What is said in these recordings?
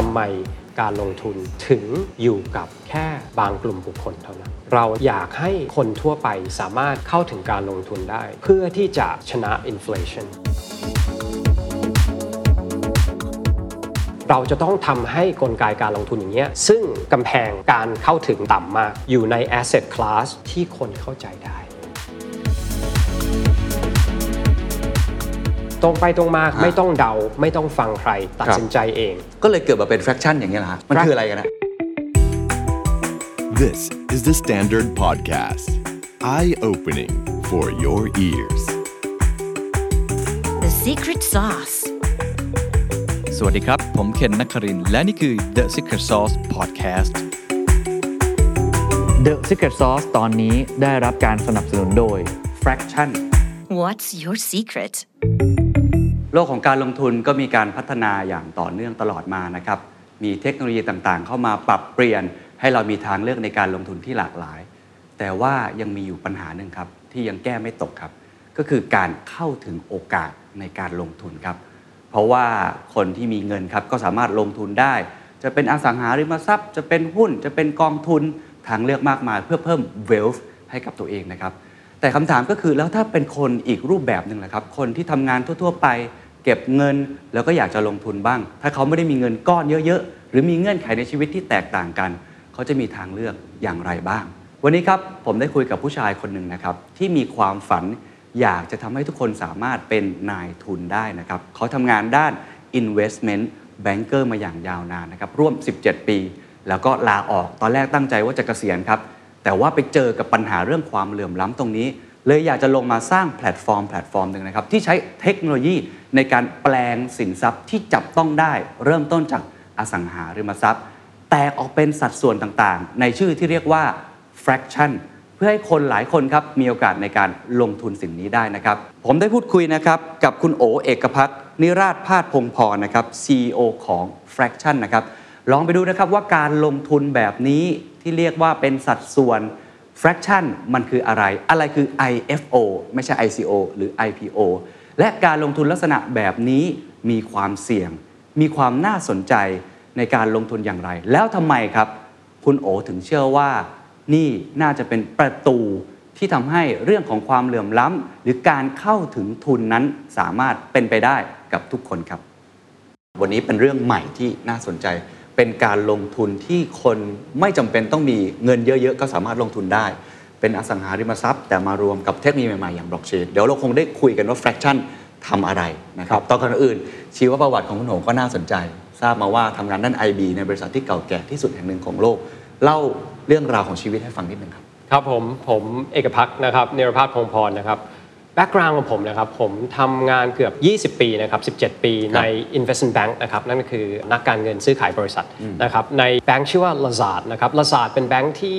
ทำไมการลงทุนถึงอยู่กับแค่บางกลุ่มบุคคลเท่านั้น เราอยากให้คนทั่วไปสามารถเข้าถึงการลงทุนได้ เพื่อที่จะชนะอินฟลชันเราจะต้องทำให้กลไกการลงทุนอย่างเงี้ยซึ่งกำแพงการเข้าถึงต่ำมาก อยู่ใน asset class ที่คนเข้าใจได้ ตรงไปตรงมาไม่ต้องเดาไม่ต้องฟังใครตัดสินใจเอง ก็เลยเกิดมาเป็น fraction อย่างเงี้ยเหรอฮะมันคืออะไรกันนะ This is the Standard Podcast. Eye opening for your ears. The secret sauce. สวัสดีครับ ผมเคนนักครินทร์และนี่คือ The Secret Sauce Podcast The Secret Sauce ตอนนี้ได้รับการสนับสนุนโดย fraction What's your secret? โลกของการลงทุนก็มีการพัฒนาอย่างต่อเนื่องตลอดมานะครับ มีเทคโนโลยีต่างๆ เข้ามาปรับเปลี่ยน ให้เรามีทางเลือกในการลงทุนที่หลากหลาย แต่ว่ายังมีอยู่ปัญหาหนึ่งครับ ที่ยังแก้ไม่ตกครับ ก็คือการเข้าถึงโอกาสในการลงทุนครับ เพราะว่าคนที่มีเงินครับก็สามารถลงทุนได้ จะเป็นอสังหาริมทรัพย์ จะเป็นหุ้น จะเป็นกองทุนทางเลือกมากมายเพื่อเพิ่ม wealth ให้กับตัวเองนะครับ แต่คำถามก็คือแล้วถ้าเป็นคนอีกรูปแบบหนึ่งล่ะครับ คนที่ทำงานทั่ว ๆ ไป เก็บเงินแล้วก็อยากจะลงทุนบ้าง ถ้าเขาไม่ได้มีเงินก้อนเยอะๆ หรือมีเงื่อนไขในชีวิตที่แตกต่างกัน เขาจะมีทางเลือกอย่างไรบ้าง วันนี้ครับผมได้คุยกับผู้ชายคนหนึ่งนะครับที่มีความฝันอยากจะทำให้ทุกคนสามารถเป็นนายทุนได้นะครับเขาทำงานด้าน investment banker มาอย่างยาวนานนะครับร่วม 17 ปี แล้วก็ลาออกตอนแรกตั้งใจว่าจะเกษียณครับแต่ว่าไปเจอกับปัญหาเรื่องความเหลื่อมล้ำตรงนี้ เลยอยากจะลงมาสร้างแพลตฟอร์มแพลตฟอร์มหนึ่งนะครับที่ใช้เทคโนโลยีในการแปลงสินทรัพย์ที่จับต้องได้เริ่มต้นจากอสังหาริมทรัพย์ แตกออกเป็นสัดส่วนต่างๆ ในชื่อที่เรียกว่า fraction เพื่อให้คนหลายคนครับมีโอกาสในการลงทุนสิ่งนี้ได้นะครับ ผมได้พูดคุยนะครับกับคุณโอเอกพัฒน์นิราชพาดพงพรนะครับ CEO ของ fraction นะครับลองไปดูนะครับว่าการลงทุนแบบนี้ที่เรียกว่าเป็นสัดส่วน fraction มันคืออะไร อะไรคือ IFO ไม่ใช่ ICO หรือ IPO และการลงทุนลักษณะแบบนี้มีความเสี่ยง มีความน่าสนใจในการลงทุนอย่างไร แล้วทำไมครับ คุณโอถึงเชื่อว่า นี่น่าจะเป็นประตูที่ทำให้เรื่องของความเหลื่อมล้ำหรือการเข้าถึงทุนนั้นสามารถเป็นไปได้กับทุกคนครับ วันนี้เป็นเรื่องใหม่ที่น่าสนใจ เป็นการลงทุนที่คนไม่จำเป็นต้องมีเงินเยอะๆ ก็สามารถลงทุนได้ เป็นอสังหาริมทรัพย์ แต่มารวมกับเทคโนโลยีใหม่ๆอย่างบล็อกเชนเดี๋ยวเราคงได้คุยกันว่า fraction ทำอะไรนะครับตอนก่อนอื่น ชีวประวัติของคุณโหงก็น่าสนใจ ทราบมาว่าทำงานด้าน IB ในบริษัทที่เก่าแก่ที่สุดแห่งหนึ่งของโลก เล่าเรื่องราวของชีวิตให้ฟังนิดนึงครับ ครับผมผมเอกภัคนะครับนิราพาธพงศ์พรนะครับ background ของผมนะครับผมทำงานเกือบ 20 ปีนะครับ 17 ปีใน Investment Bank นะครับนั่นก็คือนักการเงินซื้อขายบริษัทนะครับในแบงค์ชื่อว่า Lazard นะครับ Lazard เป็นแบงค์ที่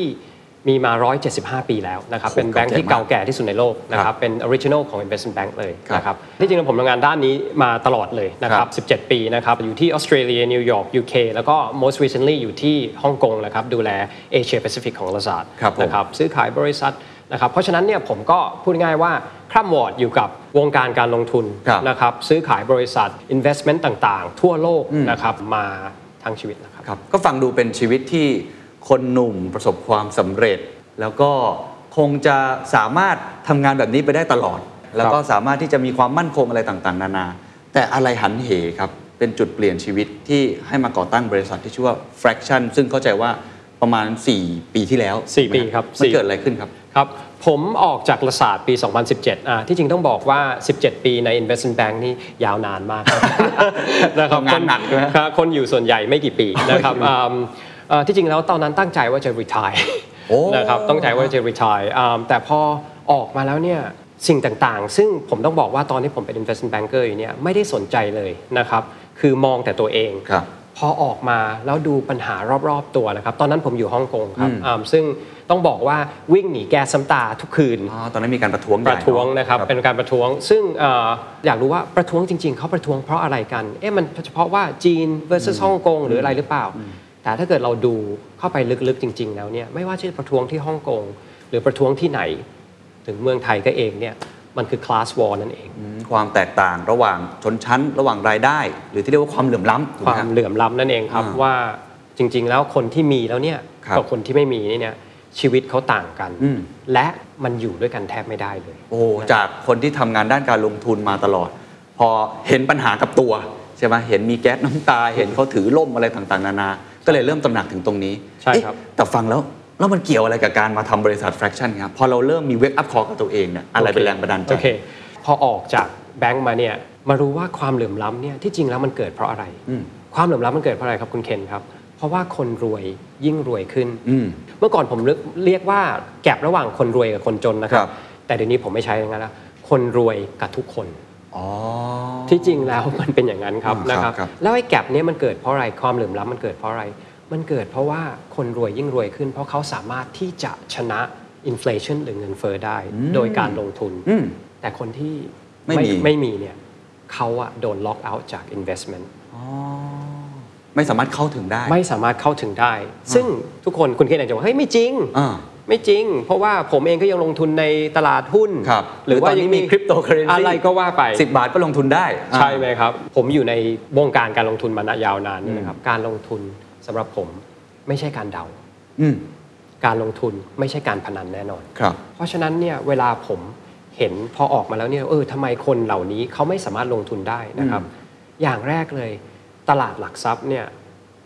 มีมา 175 ปีแล้วนะครับโหเป็นแบงค์ที่เก่าเก่าแก่แก่ที่สุดในโลกนะคครัรับบเป็น original ของ Investment Bank เลยครับนะครับ ที่จริงๆผมทำงานด้านนี้มาตลอดเลยนะคครัรับ 17 ปีนะครับ อยู่ที่ออสเตรเลีย นิวยอร์ก UK แล้วก็ most recently อยู่ที่ฮ่องกงนะครับ ดูแลเอเชียแปซิฟิกของ Lazard ครับผมนะครับ ซื้อขายบริษัทนะครับ เพราะฉะนั้นเนี่ยผมก็พูดง่ายๆว่า คร่ำวอดอยู่กับวงการการลงทุนนะครับซื้อขายบริษัท investment ต่างๆ ทั่วโลกนะครับมาทั้งชีวิตนะครับ ก็ฟังดูเป็นชีวิตที่คนหนุ่มประสบความสำเร็จ แล้วก็คงจะสามารถทำงานแบบนี้ไปได้ตลอด แล้วก็สามารถที่จะมีความมั่นคงอะไรต่างๆ นานา แต่อะไรหันเหครับ เป็นจุดเปลี่ยนชีวิตที่ให้มาก่อตั้งบริษัทที่ชื่อว่า fraction ซึ่งเข้าใจว่าประมาณ 4 ปีที่แล้วสี่ปีครับมันเกิดอะไรขึ้นครับครับ ผมออกจากรัฐศาสตร์ปี 2017อ่าที่จริงต้องบอกว่า 17 ปีใน investment bank นี่ยาวนานมากนะครับทำงานหนักใช่ไหมครับคนอยู่ส่วนใหญ่ไม่กี่ปีนะครับอ่าอ่าที่จริงแล้วตอนนั้นตั้งใจว่าจะ retire โอ้นะครับตั้งใจว่าจะ retire อ่าแต่พอออกมาแล้วเนี่ยสิ่งต่างๆ ซึ่งผมต้องบอกว่าตอนที่ผมเป็น investment banker อยู่เนี่ยไม่ได้สนใจเลยนะครับ คือมองแต่ตัวเองครับพอออกมาแล้วดูปัญหารอบๆตัวนะครับ ตอนนั้นผมอยู่ฮ่องกงครับอ่าซึ่ง ต้องบอกว่าวิ่งหนีแก๊สซ้ำตาทุกคืน อ๋อตอนนั้นมีการประท้วงใหปญ่ระท้วงเอนะครับเป็นการประท้วง ซึ่งเอ่ออยากรู้ว่าประท้วงจริง ๆเขาประท้วงเพราะอะไรกันเอ๊ะมันเฉพาะว่าจีน versus ฮ่องกงหรืออะไรหรือเปล่า แต่ถ้าเกิดเราดูเข้าไปลึกๆจริง ๆ แล้วเนี่ยไม่ว่าจะประท้วงที่ฮ่องกงหรือประท้วงที่ไหน ถึงเมืองไทยก็เองเนี่ยมันคือ class war นั่นเองความแตกต่างระหว่างชนชั้น ระหว่างรายได้ หรือที่เรียกว่าความเหลื่อมล้ำถูกคไหวามฮะเหลื่อมล้ำนั่นเองครับอ่าว่าจริงๆ แล้วคนที่มีแล้วเนี่ยครับ กับคนที่ไม่มีนี่เนี่ย ชีวิตเขาต่างกัน อืม และมันอยู่ด้วยกันแทบไม่ได้เลย โอ้จากคนที่ทำงานด้านการลงทุนมาตลอด พอเห็นปัญหากับตัวใช่ไหมเห็นมีแก๊สน้ำตา เห็นเขาถือล่มอะไรต่างๆ นานา ก็เลยเริ่มตระหนักถึงตรงนี้ใช่ครับ เอ๊ะแต่ฟังแล้วแล้วมันเกี่ยวอะไรกับการมาทำบริษัท fraction ครับพอเราเริ่มมีเวกอัพคอกับตัวเองเนี่ยอะไรเป็นแรงบันดาลใจ โอเค พอออกจากแบงก์มาเนี่ย มารู้ว่าความเหลื่อมล้ำเนี่ย ที่จริงแล้วมันเกิดเพราะอะไร อืม ความเหลื่อมล้ำมันเกิดเพราะอะไรครับคุณเคนครับ เพราะว่าคนรวยยิ่งรวยขึ้นอืมเมื่อก่อนผมเรียกเรียกว่าแกลบระหว่างคนรวยกับคนจนนะครัครับบแต่เดี๋ยวนี้ผมไม่ใช้อย่างนั้นแล้วคนรวยกับทุกคนอ๋อที่จริงแล้วมันเป็นอย่างนั้นครับอ่านะครับครับ แล้วไอ้แกลบเนี้ยมันเกิดเพราะอะไรความเหลื่อมล้ำมันเกิดเพราะอะไร มันเกิดเพราะว่าคนรวยยิ่งรวยขึ้น เพราะเขาสามารถที่จะชนะอินฟล t ชันหรือเงินเฟ้อได้ โดยการลงทุนอืมแต่คนที่ไม่มีไม่มีเนี่ยเขาอะโดนล็อกเอาท์จาก investment อ๋อ ไม่สามารถเข้าถึงได้ ไม่สามารถเข้าถึงได้ ซึ่งทุกคนคุณเคนอาจจะบอกเฮ้ยไม่จริง อ่า ไม่จริง เพราะว่าผมเองก็ยังลงทุนในตลาดหุ้น ครับหรือว่าหรือตอนนี้ยังมี cryptocurrency อะไรก็ว่าไป10บาทก็ลงทุนได้อ่าใช่ไหมครับ ผมอยู่ในวงการการลงทุนมานายาวนานนี่นะครับ การลงทุนสำหรับผมไม่ใช่การเดา อืมการลงทุนไม่ใช่การพนันแน่นอน ครับ เพราะฉะนั้นเนี่ยเวลาผมเห็นพอออกมาแล้วเนี่ยเออทำไมคนเหล่านี้เขาไม่สามารถลงทุนได้นะครับ อย่างแรกเลย ตลาดหลักทรัพย์เนี่ย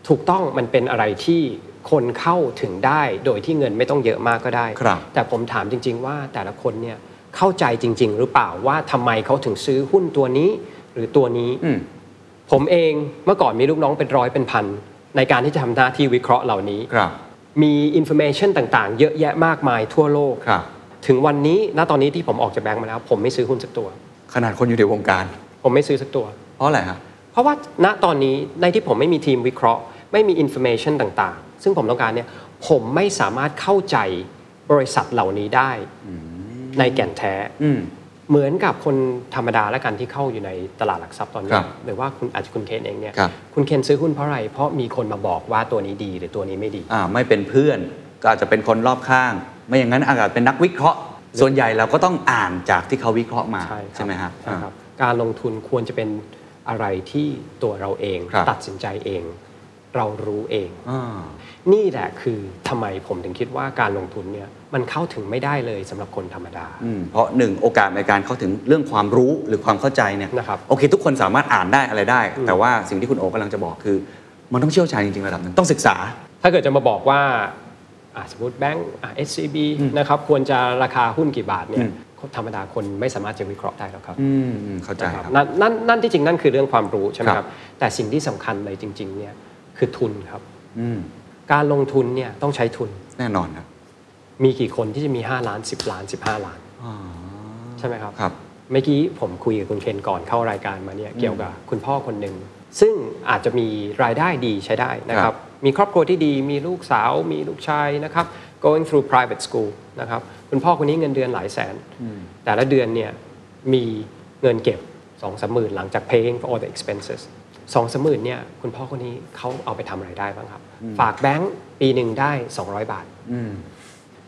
ถูกต้องมันเป็นอะไรที่คนเข้าถึงได้โดยที่เงินไม่ต้องเยอะมากก็ได้ครับแต่ผมถามจริง ๆ ว่าแต่ละคนเนี่ยเข้าใจจริง ๆ หรือเปล่าว่าทำไมเขาถึงซื้อหุ้นตัวนี้หรือตัวนี้อืมผมเองเมื่อก่อนมีลูกน้องเป็นร้อยเป็นพัน ในการที่จะทำหน้าที่วิเคราะห์เหล่านี้ครับมี information ต่างๆ เยอะแยะมากมายทั่วโลกครับถึงวันนี้ณตอนนี้ที่ผมออกจากแบงก์มาแล้ว ผมไม่ซื้อหุ้นสักตัว ขนาดคนอยู่ในวงการ ผมไม่ซื้อสักตัว เพราะอะไรฮะ เพราะว่าณตอนนี้ในที่ผมไม่มีทีมวิเคราะห์ ไม่มี information ต่างๆ ซึ่งผมต้องการเนี่ยผมไม่สามารถเข้าใจบริษัทเหล่านี้ได้ในแก่นแท้อืมเหมือนกับคนธรรมดาและกันที่เข้าอยู่ในตลาดหลักทรัพย์ตอนนี้ครับหรือว่าคุณอาจจะคุณเคนเองเนี่ยครับคุณเคนซื้อหุ้นเพราะอะไร เพราะมีคนมาบอกว่าตัวนี้ดีหรือตัวนี้ไม่ดีอ่าไม่เป็นเพื่อนก็อาจจะเป็นคนรอบข้าง ไม่อย่างนั้นอาจจะเป็นนักวิเคราะห์ ส่วนใหญ่เราก็ต้องอ่านจากที่เขาวิเคราะห์มาใช่ครับใช่ไหมฮะใช่ครับการลงทุนควรจะเป็น อะไรที่ตัวเราเองครับตัดสินใจเอง เรารู้เองอ่านี่แหละคือทำไมผมถึงคิดว่าการลงทุนเนี่ยมันเข้าถึงไม่ได้เลยสำหรับคนธรรมดา อืมเพราะหนึ่งโอกาสในการเข้าถึงเรื่องความรู้หรือความเข้าใจเนี่ยนะครับโอเค ทุกคนสามารถอ่านได้อะไรได้แต่ว่าสิ่งที่คุณโอกำลังจะบอกคือ มันต้องเชี่ยวชาญจริงๆระดับหนึ่งต้องศึกษา ถ้าเกิดจะมาบอกว่าอะสมมติแบงก์อะ SCB นะครับควรจะราคาหุ้นกี่บาทเนี่อืยมคน ธรรมดาคนไม่สามารถจะวิเคราะห์ได้หรอกครับอืมอืมเข้าใจนะคครัรับบนั่นนั่นนั่นที่จริงนั่นคือเรื่องความรู้ใช่ไหมคครัรับบแต่สิ่งที่สำคัญเลยจริง ๆ เนี่ยคือทุนครับอืมการลงทุนเนี่ยต้องใช้ทุนแน่นอนครับมีกี่คนที่จะมี 5 ล้าน 10 ล้าน 15 ล้านอ๋อใช่ไหมครับครับเมื่อกี้ผมคุยกับคุณเคนก่อนเข้ารายการมาเนี่ยเกี่ยวกับคุณพ่อคนหนึ่งซึ่งอาจจะมีรายได้ดีใช้ได้นะคครัรับบมีครอบครัวที่ดีมีลูกสาวมีลูกชายนะครับ going through private school นะครับคุณพ่อคนนี้เงินเดือนหลายแสน แต่ละเดือนเนี่ยมีเงินเก็บ2องสามหมื่นหลังจาก paying for all the expenses สองสามหมื่นเนี่ยคุณพ่อคนนี้เขาเอาไปทำอะไรได้บ้างครับ ฝากแบงก์ปีหนึ่งได้ 200 บาทอืม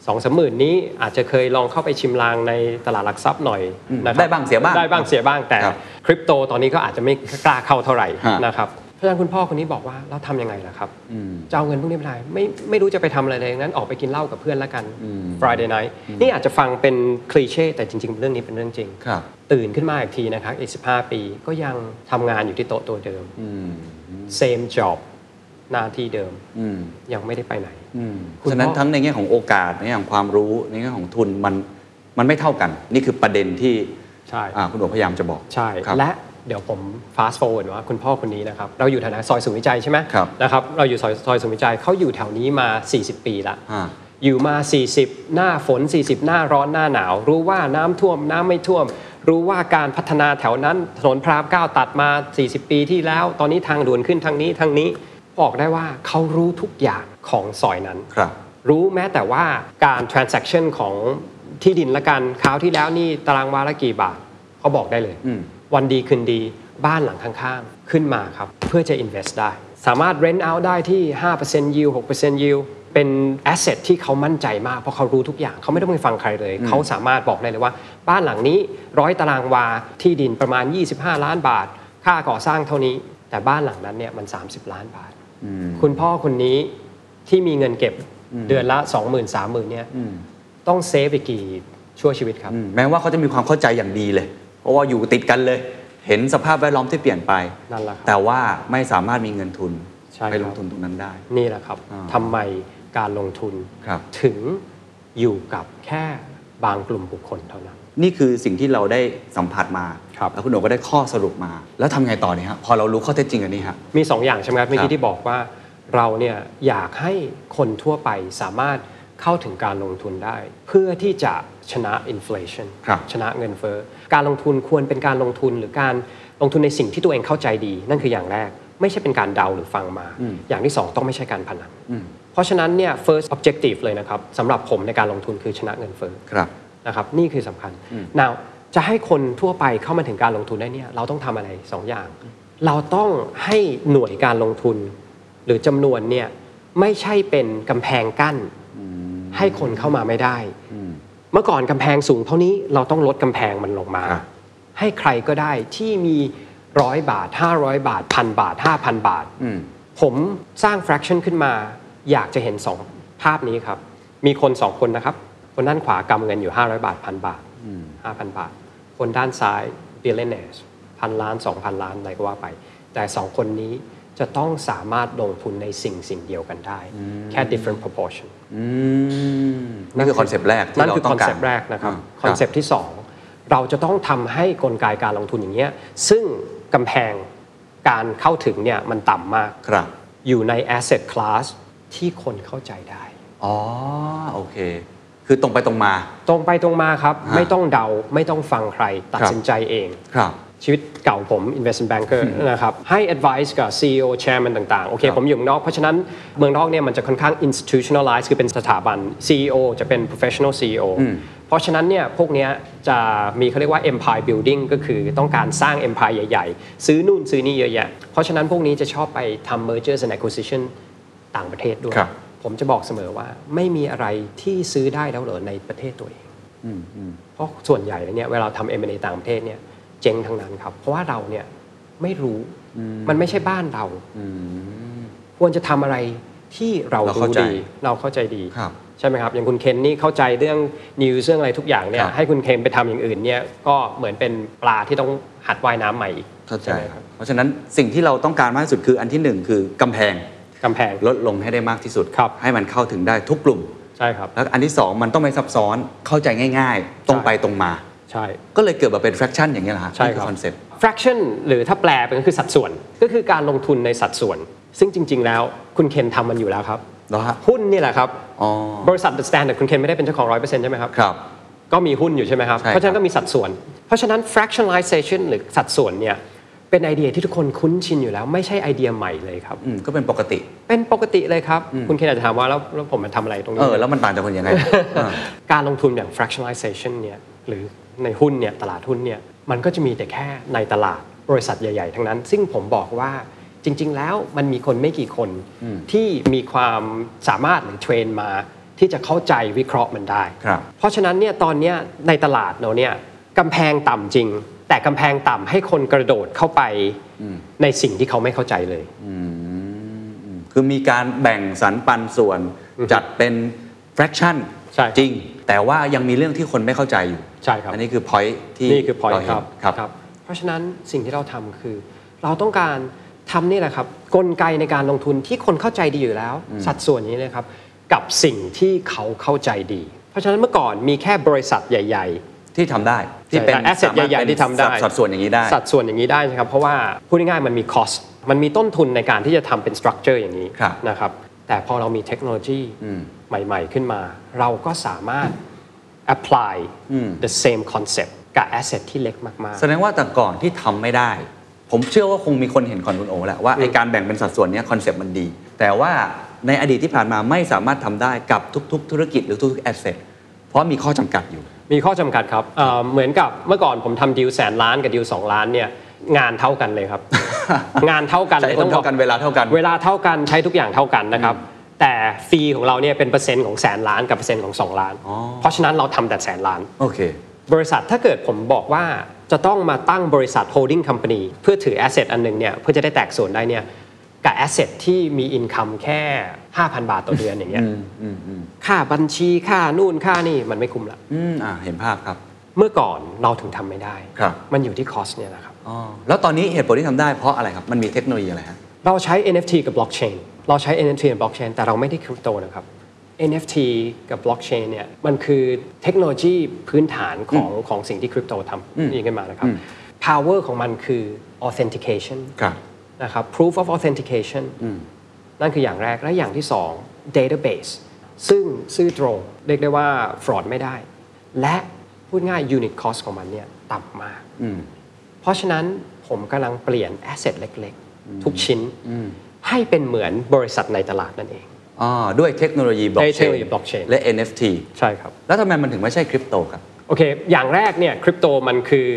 สองสามหมื่นนี้อาจจะเคยลองเข้าไปชิมลางในตลาดหลักทรัพย์หน่อยอืมนะครับได้บ้างเสียบ้าง ได้บ้างเสียบ้างแต่ครับคริปโตตอนนี้ก็อาจจะไม่กล้าเข้าเท่าไหร่ฮะนะครับ เพราะฉะนั้นคุณพ่อคนนี้บอกว่าเราทำยังไงล่ะครับอืมจะเอาเงินพวกนี้ไปไหนไม่ไม่รู้จะไปทำอะไรเลยงั้นออกไปกินเหล้ากับเพื่อนแล้วกันอืม Friday night นี่อาจจะฟังเป็นคลีเช่แต่จริง ๆ เรื่องนี้เป็นเรื่องจริงครับตื่นขึ้นมาอีกทีนะครับอีก15ปีก็ยังทำงานอยู่ที่โต๊ะตัวเดิมอืม same job หน้าที่เดิมอืมยังไม่ได้ไปไหนอืมคุณฉะนั้นพ่อทั้งในแง่ของโอกาสในแง่ของความรู้ในแง่ของทุนมันมันไม่เท่ากัน นี่คือประเด็นที่ใช่อ่าคุณโอพยายามจะบอกใช่ครับและ เดี๋ยวผม fast forward ว่าคุณพ่อคนนี้นะครับ เราอยู่แถวไหนซอยสุนวิจัยใช่ไหมครับ นะครับ เราอยู่ซอยซอยสุนวิจัยเขาอยู่แถวนี้มา 40 ปีละอ่า อยู่มา 40 หน้าฝน 40 หน้าร้อนหน้าหนาว รู้ว่าน้ำท่วมน้ำไม่ท่วม รู้ว่าการพัฒนาแถวนั้นถนนพระรามเก้าตัดมา 40 ปีที่แล้ว ตอนนี้ทางด่วนขึ้นทางนี้ทางนี้บอกได้ว่าเขารู้ทุกอย่างของซอยนั้น ครับ รู้แม้แต่ว่าการ transaction ของที่ดินละกันคราวที่แล้วนี่ตารางวาละกี่บาทเขาบอกได้เลย อืม วันดีคืนดี บ้านหลังข้างๆ ขึ้นมาครับ เพื่อจะ invest ได้ สามารถ rent out ได้ที่ 5% yield 6% yield เป็น asset ที่เขามั่นใจมาก เพราะเขารู้ทุกอย่างเขาไม่ต้องไปฟังใครเลย เขาสามารถบอกได้เลยว่า บ้านหลังนี้ร้อยตารางวาที่ดินประมาณ 25 ล้านบาท ค่าก่อสร้างเท่านี้ แต่บ้านหลังนั้นเนี่ยมัน 30 ล้านบาท คุณพ่อคนนี้ที่มีเงินเก็บเดือนละ 20,000 30,000เนี่ยต้องเซฟอีกกี่ชั่วชีวิตครับอืมแม้ว่าเขาจะมีความเข้าใจอย่างดีเลย เพราะว่าอยู่ติดกันเลย เห็นสภาพแวดล้อมที่เปลี่ยนไป นั่นแหละครับแต่ว่าไม่สามารถมีเงินทุนใช่ครับไปลงทุนตรงนั้นได้ นี่แหละครับอ่า ทำไมการลงทุน ครับ ถึงอยู่กับแค่บางกลุ่มบุคคลเท่านั้น นี่คือสิ่งที่เราได้สัมผัสมาครับ แล้วคุณโหนก็ได้ข้อสรุปมา แล้วทำไงต่อเนี่ยฮะพอเรารู้ข้อเท็จจริงอันนี้ฮะ มี 2 อย่างใช่ไหมครับเมื่อครักี้บที่บอกว่าเราเนี่ยอยากให้คนทั่วไปสามารถเข้าถึงการลงทุนได้ เพื่อที่จะชนะอินฟล t ชันครับชนะเงินเฟ้อ การลงทุนควรเป็นการลงทุนหรือการลงทุนในสิ่งที่ตัวเองเข้าใจดี นั่นคืออย่างแรก ไม่ใช่เป็นการเดาหรือฟังมา อย่างที่สองต้องไม่ใช่การพนันเพราะฉะนั้นเนี่ย first objective เลยนะครับสำหรับผมในการลงทุนคือชนะเงินเฟ้อครับนะครับนี่คือสำคัญ now จะให้คนทั่วไปเข้ามาถึงการลงทุนได้เนี่ยเราต้องทำอะไรสองอย่าง เราต้องให้หน่วยการลงทุน หรือจำนวนเนี่ยไม่ใช่เป็นกำแพงกั้น ให้คนเข้ามาไม่ได้ เมื่อก่อนกำแพงสูงเท่านี้เราต้องลดกำแพงมันลงมาครับให้ใครก็ได้ที่มีร้อยบาท 500 บาทพันบาท 5,000 บาทอืมผมสร้าง fraction ขึ้นมา อยากจะเห็น2ภาพนี้ครับ มีคน2คนนะครับ คนด้านขวากำเงินอยู่ 500 บาทพันบาท 5,000 บาท คนด้านซ้าย billionaires พันล้าน 2,000 ล้านอะไรก็ว่าไป แต่2คนนี้ จะต้องสามารถลงทุนในสิ่งสิ่งเดียวกันได้ แค่ different proportion อืมนี่คือ concept แรกที่เราต้องการ นั่นคือ concept แรกนะครับ concept ที่ 2 เราจะต้องทำให้กลไกการลงทุนอย่างเงี้ยซึ่งกำแพงการเข้าถึงเนี่ยมันต่ำมากครับอยู่ใน asset class ที่คนเข้าใจได้ อ๋อ โอเค คือตรงไปตรงมา ตรงไปตรงมาครับฮะไม่ต้องเดา ไม่ต้องฟังใคร ตัดครับสินใจเอง ครับ ชีวิตเก่าผม investment banker นะครับ ให้ advice กับ CEO chairman ต่างๆ โอเคครับผมอยู่เมืองนอก เพราะฉะนั้นเมืองนอกเนี่ยมันจะค่อนข้าง institutionalize คือเป็นสถาบัน CEO จะเป็น professional CEO เพราะฉะนั้นเนี่ยพวกเนี้ยจะมีเขาเรียกว่า empire building ก็คือต้องการสร้าง empire ใหญ่ ๆ ซื้อนู่นซื้อนี่เยอะแยะ เพราะฉะนั้นพวกนี้จะชอบไปทำ mergers and acquisition ต่างประเทศด้วยครับผมจะบอกเสมอว่าไม่มีอะไรที่ซื้อได้แล้วเหรอในประเทศตัวเองเพราะส่วนใหญ่แล้วเนี่ยเวลาทำ M&A ต่างประเทศเนี่ย เจ๊งทั้งนั้นครับ เพราะว่าเราเนี่ยไม่รู้มันไม่ใช่บ้านเราควรจะทำอะไรที่เราเราเข้ารู้ใจดีเราเข้าใจดีครับใช่ไหมครับอย่างคุณเคนนี่เข้าใจเรื่องนิวเรื่องอะไรทุกอย่างเนี่คยรับให้คุณเคนไปทำอย่างอื่นเนี่ยก็เหมือนเป็นปลาที่ต้องหัดว่ายน้ำใหม่อีกเข้าใจช่ไหมครับเพราะฉะนั้นสิ่งที่เราต้องการมากที่สุดคืออันที่หนึ่งคือกำแพงกำแพงลดลงให้ได้มากที่สุดครับให้มันเข้าถึงได้ทุกกลุ่มใช่ครับแล้วอันที่สองมันต้องไม่ซับซ้อนเข้าใจง่าย ๆ ตรงไปตรงมา ใช่ ก็เลยเกิดมาเป็น fraction อย่างนี้ยแหละฮะใช่นี่ครับ คอนเซ็ปต์ fraction หรือถ้าแปลเป็นก็คือสัดส่วน ก็คือการลงทุนในสัดส่วน ซึ่งจริง ๆ แล้วคุณเคนทำมันอยู่แล้วครับ แล้วฮะ หุ้นนี่แหละครับ อ๋อ บริษัท The Standard คุณเคนไม่ได้เป็นเจ้าของร้อยเปอร์เซ็นต์ใช่ไหมครับ ครับ ก็มีหุ้นอยู่ใช่ไหมครับ ใช่ครับ เพราะฉะนั้นก็มีสัดส่วน เพราะฉะนั้น fractionalization หรือสัดส่วนเนี่ยเป็นไอเดียที่ทุกคนคุ้นชินอยู่แล้วไม่ใช่ไอเดียใหม่เลยครับ อืมก็เป็นปกติ เป็นปกติเลยครับ คุณเคนอาจจะถามว่าแล้วแล้วผมมาทำอะไรตรงเอนี้ อ แล้วมันต่างจากคนยังไง เออ การลงทุนอย่าง fractionalization เนี่ยหรือ ในหุ้นเนี่ยตลาดหุ้นเนี่ยมันก็จะมีแต่แค่ในตลาดบริษัทใหญ่ ๆ ทั้งนั้น ซึ่งผมบอกว่าจริง ๆ แล้วมันมีคนไม่กี่คนที่มีความสามารถหรือเทรนมาที่จะเข้าใจวิเคราะห์มันได้ครับเพราะฉะนั้นเนี่ยตอนเนี้ยในตลาดเราเนี่ยกำแพงต่ำจริง แต่กำแพงต่ำให้คนกระโดดเข้าไปในสิ่งที่เขาไม่เข้าใจเลย คือมีการแบ่งสรรปันส่วนจัดเป็น fraction ใช่ครับจริง แต่ว่ายังมีเรื่องที่คนไม่เข้าใจอยู่ใช่ครับอันนี้คือ point ที่นี่คือ point เราคเห็นรับ ครับ เพราะฉะนั้นสิ่งที่เราทำคือ เราต้องการทำนี่แหละครับ กลไกในการลงทุนที่คนเข้าใจดีอยู่แล้ว สัดส่วนนี้เลยครับ กับสิ่งที่เขาเข้าใจดี เพราะฉะนั้นเมื่อก่อนมีแค่บริษัทใหญ่ ๆ ที่ทำได้ที่เป็นแอสเซทสามารถใหญ่เป็นๆที่ทำได้สัดส่วนอย่างนี้ได้ สัดส่วนอย่างนี้ได้นะครับ เพราะว่าพูดง่ายๆมันมี cost มันมีต้นทุนในการที่จะทำเป็น structure อย่างนี้ครับนะครับแต่พอเรามีเทคโนโลยีอืม ใหม่ ๆ ขึ้นมา เราก็สามารถ apply อืม the same concept กับ asset ที่เล็กมากแสดงว่าแต่ก่อนที่ทำไม่ได้ ผมเชื่อว่าคงมีคนเห็นคอนคุณโอแหละว่าไอการแบ่งเป็นสัดส่วนเนี้ concept มันดี แต่ว่าในอดีตที่ผ่านมาไม่สามารถทำได้กับทุก ๆ ธุรกิจหรือทุกๆ asset เพราะมีข้อจำกัดอยู่ๆมีข้อจำกัดครับเอ่อเหมือนกับเมื่อก่อนผมทำดีลแสนล้านกับดีลสองล้านเนี่ยงานเท่ากันเลยครับ งานเท่ากันใช้เลยต้องบอก ใช้คนเท่ากันเวลาเท่ากัน เวลาเท่ากันใช้ทุกอย่างเท่ากันนะครับ แต่ฟรีของเราเนี่ยเป็นเปอร์เซ็นต์ของแสนล้านกับเปอร์เซ็นต์ของ 2 ล้านอ๋อเพราะฉะนั้นเราทำแต่แสนล้าน โอเค บริษัทถ้าเกิดผมบอกว่าจะต้องมาตั้งบริษัท holding company เพื่อถือ asset อันหนึงเนี่ยเพื่อจะได้แตกส่วนได้เนี่ยกับ asset ที่มี income แค่ 5,000 บาทต่อเดือนอย่างเงี้ยค่าบัญชีค่านู่นค่านี่มันไม่คุ้มละอืมอ่าเห็นภาพครับ เมื่อก่อนเราถึงทำไม่ได้ ครับ มันอยู่ที่ cost เนี่ยนะครับ อ๋อแล้วตอนนี้เหตุผลที่ทำได้เพราะอะไรครับ มันมีเทคโนโลยีอะไรฮะ เราใช้ NFT กับ blockchain เราใช้ NFT กับ blockchain แต่เราไม่ได้คริปโตนะครับ NFT กับ blockchain เนี่ยมันคือเทคโนโลยีพื้นฐานของของสิ่งที่คริปโตทำนี่ขึ้นมานะครับ power ของมันคือ authentication ครับนะครับ proof of authentication นั่นคืออย่างแรกและอย่างที่สอง database ซึ่งซื่อตรง เรียกได้ว่า fraud ไม่ได้ และพูดง่าย unit cost ของมันเนี่ยต่ำมาก เพราะฉะนั้นผมกำลังเปลี่ยน asset เล็ก ๆ ทุกชิ้น ให้เป็นเหมือนบริษัทในตลาดนั่นเองอ๋อด้วยเทคโนโลยีบล็อกเทคโนโลยี blockchain และ NFT ใช่ครับ แล้วทำไมมันถึงไม่ใช่คริปโตครับโอเค อย่างแรกเนี่ยคริปโตมันคือ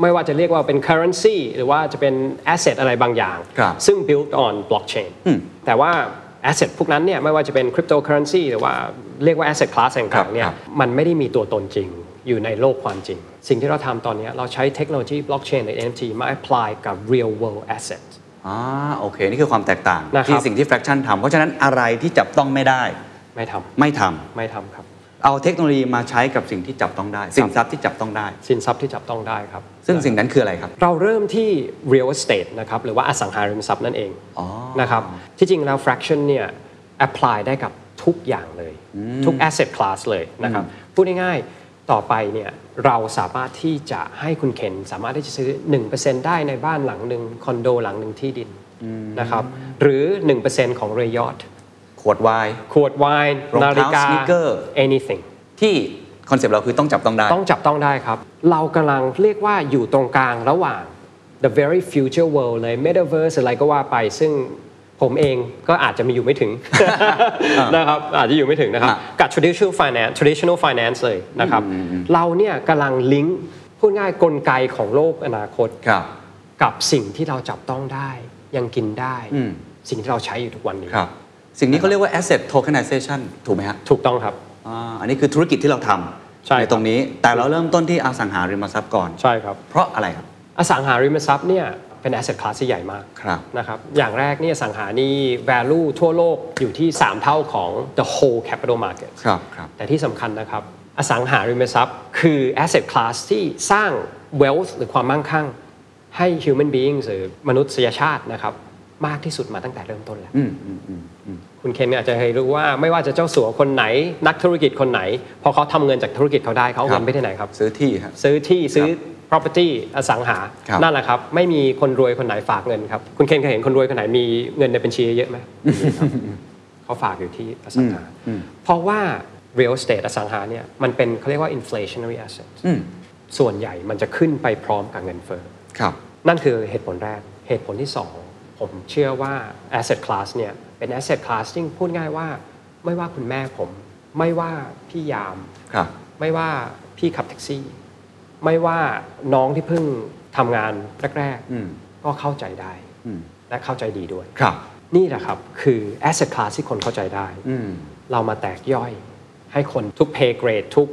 ไม่ว่าจะเรียกว่าเป็น currency หรือว่าจะเป็น asset อะไรบางอย่างครับซึ่ง built on blockchain แต่ว่า asset พวกนั้นเนี่ยไม่ว่าจะเป็น cryptocurrency หรือว่าเรียกว่า asset class ครัต่าบงๆเนี่คยรับมันไม่ได้มีตัวตนจริงอยู่ในโลกความจริง สิ่งที่เราทำตอนเนี้ยเราใช้เทคโนโลยี blockchain หรือ NFT มา apply กับ real world asset อ่าโอเค นี่คือความแตกต่าง นะครับ ที่สิ่งที่ fraction ทำเพราะฉะนั้นอะไรที่จับต้องไม่ได้ไม่ทไม่ทำำไม่ทำครับ เอาเทคโนโลยีมาใช้กับสิ่งที่จับต้องได้ สินทรัพย์ที่จับต้องได้ สินทรัพย์ที่จับต้องได้ครับซึ่งสิ่งนั้นคืออะไรครับ เราเริ่มที่ real estate นะครับหรือว่าอสังหาริมทรัพย์นั่นเองอ๋อนะครับที่จริงแล้ว fraction เนี่ย apply ได้กับทุกอย่างเลย ทุก asset class เลยนะครับพูดง่ายๆ ต่อไปเนี่ยเราสามารถที่จะให้คุณเคนสามารถที่จะซื้อ 1%ได้ในบ้านหลังหนึ่งคอนโดหลังหนึ่งที่ดินนะครับหรือ 1%ของเรือ yacht ขวดไวน์ขวดไวน์รองเท้าฬิกา sneaker anything ที่คอนเซปต์เราคือต้องจับต้องได้ ต้องจับต้องได้ครับ เรากำลังเรียกว่าอยู่ตรงกลางระหว่าง the very future world เลย metaverse อะไรก็ว่าไป ซึ่ง ผมเองก็อาจจะมีอยู่ไม่ถึงนะครับอาจจะอยู่ไม่ถึงนะครับอะกับ traditional finance traditional finance เลยนะครับ เราเนี่ยกำลังลิงก์พูดง่ายกลไกของโลกอนาคตครับกับสิ่งที่เราจับต้องได้ยังกินได้อืมสิ่งที่เราใช้อยู่ทุกวันนี้ครับสิ่งนี้เขาเรียกว่า asset tokenization ถูกไหมฮะถูกต้องครับอ่าอันนี้คือธุรกิจที่เราทใช่ำครับตรงนี้แต่เราเริ่มต้นที่อสังหาริมทรัพย์ก่อนใช่ครับเพราะอะไรครับอสังหาริมทรัพย์เนี่ย เป็น asset class ที่ใหญ่มากครับนะครับอย่างแรกเนี่ยอสังหานี่ value ทั่วโลกอยู่ที่ 3 เท่าของ the whole capital market ครับครับแต่ที่สำคัญนะครับอสังหาริมทรัพย์ คือ asset class ที่สร้าง wealth หรือความมั่งคั่ง ให้ human beings หรือมนุษยชาตินะครับมากที่สุดมาตั้งแต่เริ่มต้นแล้วอืมอืมอืมอืมคุณเคนอาจจะเคยรู้ว่าไม่ว่าจะเจ้าสัวคนไหน นักธุรกิจคนไหน พอเขาทำเงินจากธุรกิจเขาได้เขาเอาครัเงิบนไปที่ไหนครับ ซื้อที่ฮะซื้อที่ซื้อ property อสังหา ครับ นั่นแหละครับ ไม่มีคนรวยคนไหนฝากเงินครับ คุณเคนเคยเห็นคนรวยคนไหนมีเงินในบัญชีเยอะไหมครับเขาฝากอยู่ที่อสังหา เพราะว่า real estate อสังหาเนี่ยมันเป็นเขาเรียกว่า inflationary asset อืมส่วนใหญ่มันจะขึ้นไปพร้อมกับเงินเฟ้อ ครับ นั่นคือเหตุผลแรก เหตุผลที่สองผมเชื่อว่า asset class เนี่ยเป็น asset class ที่พูดง่ายว่า ไม่ว่าคุณแม่ผม ไม่ว่าพี่ยาม ครับ ไม่ว่าพี่ขับแท็กซี่ ไม่ว่าน้องที่เพิ่งทำงานแรกอืมๆก็เข้าใจได้อืมและเข้าใจดีด้วยครับ นี่แหละครับคือ asset class ที่คนเข้าใจได้อืมเรามาแตกย่อย ให้คนทุก pay grade ทุก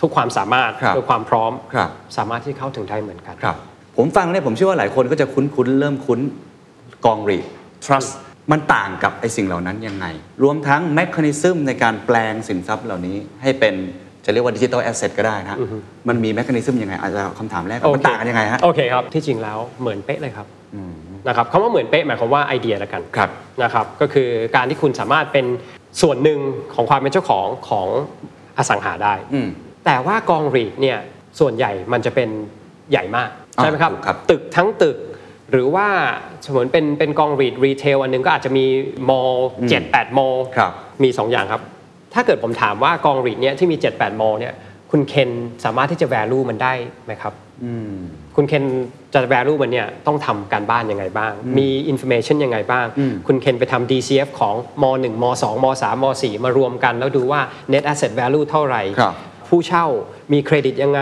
ทุกความสามารถครับทุกความพร้อมครับสามารถที่เข้าถึงได้เหมือนกันครับ ผมฟังเนี่ยผมเชื่อว่าหลายคนก็จะคุ้นๆเริ่มคุ้นกองรีด trust มันต่างกับไอ้สิ่งเหล่านั้นยังไง รวมทั้ง mechanism ในการแปลงสินทรัพย์เหล่านี้ให้เป็น จะเรียกว่าดิจิ t a ลแอสเซทก็ได้นะฮะมันมี mechanism ยังไงอาจจะคำถามแรกก่อนมันต่างกันยังไงฮะโอเคครับ ที่จริงแล้วเหมือนเป๊ะเลยครับนะครับคำว่าเหมือนเป๊ะหมายความว่าไอเดียละกันครับนะครับก็คือการที่คุณสามารถเป็นส่วนหนึ่งของความเป็นเจ้าของของอสังหาได้อืมแต่ว่ากอง REIT เนี่ยส่วนใหญ่มันจะเป็นใหญ่มากอ่าใช่ไหมครับถูกครับ ตึกทั้งตึก หรือว่าสมมติเป็นเป็นกอง REIT retail อันหนึ่งก็อาจจะมี mall เจ็ดแปด mall ครับมี 2 อย่างครับ ถ้าเกิดผมถามว่ากอง REIT เนี่ยที่มี 7-8 mall เนี่ยคุณเคนสามารถที่จะ value มันได้ไหมครับคุณเคนจะ value มันเนี่ยต้องทำการบ้านยังไงบ้าง มี information ยังไงบ้าง คุณเคนไปทำ DCF ของม1ม2ม3ม4มารวมกัน แล้วดูว่า net asset value เท่าไหร่ครับผู้เช่ามีเครดิตยังไง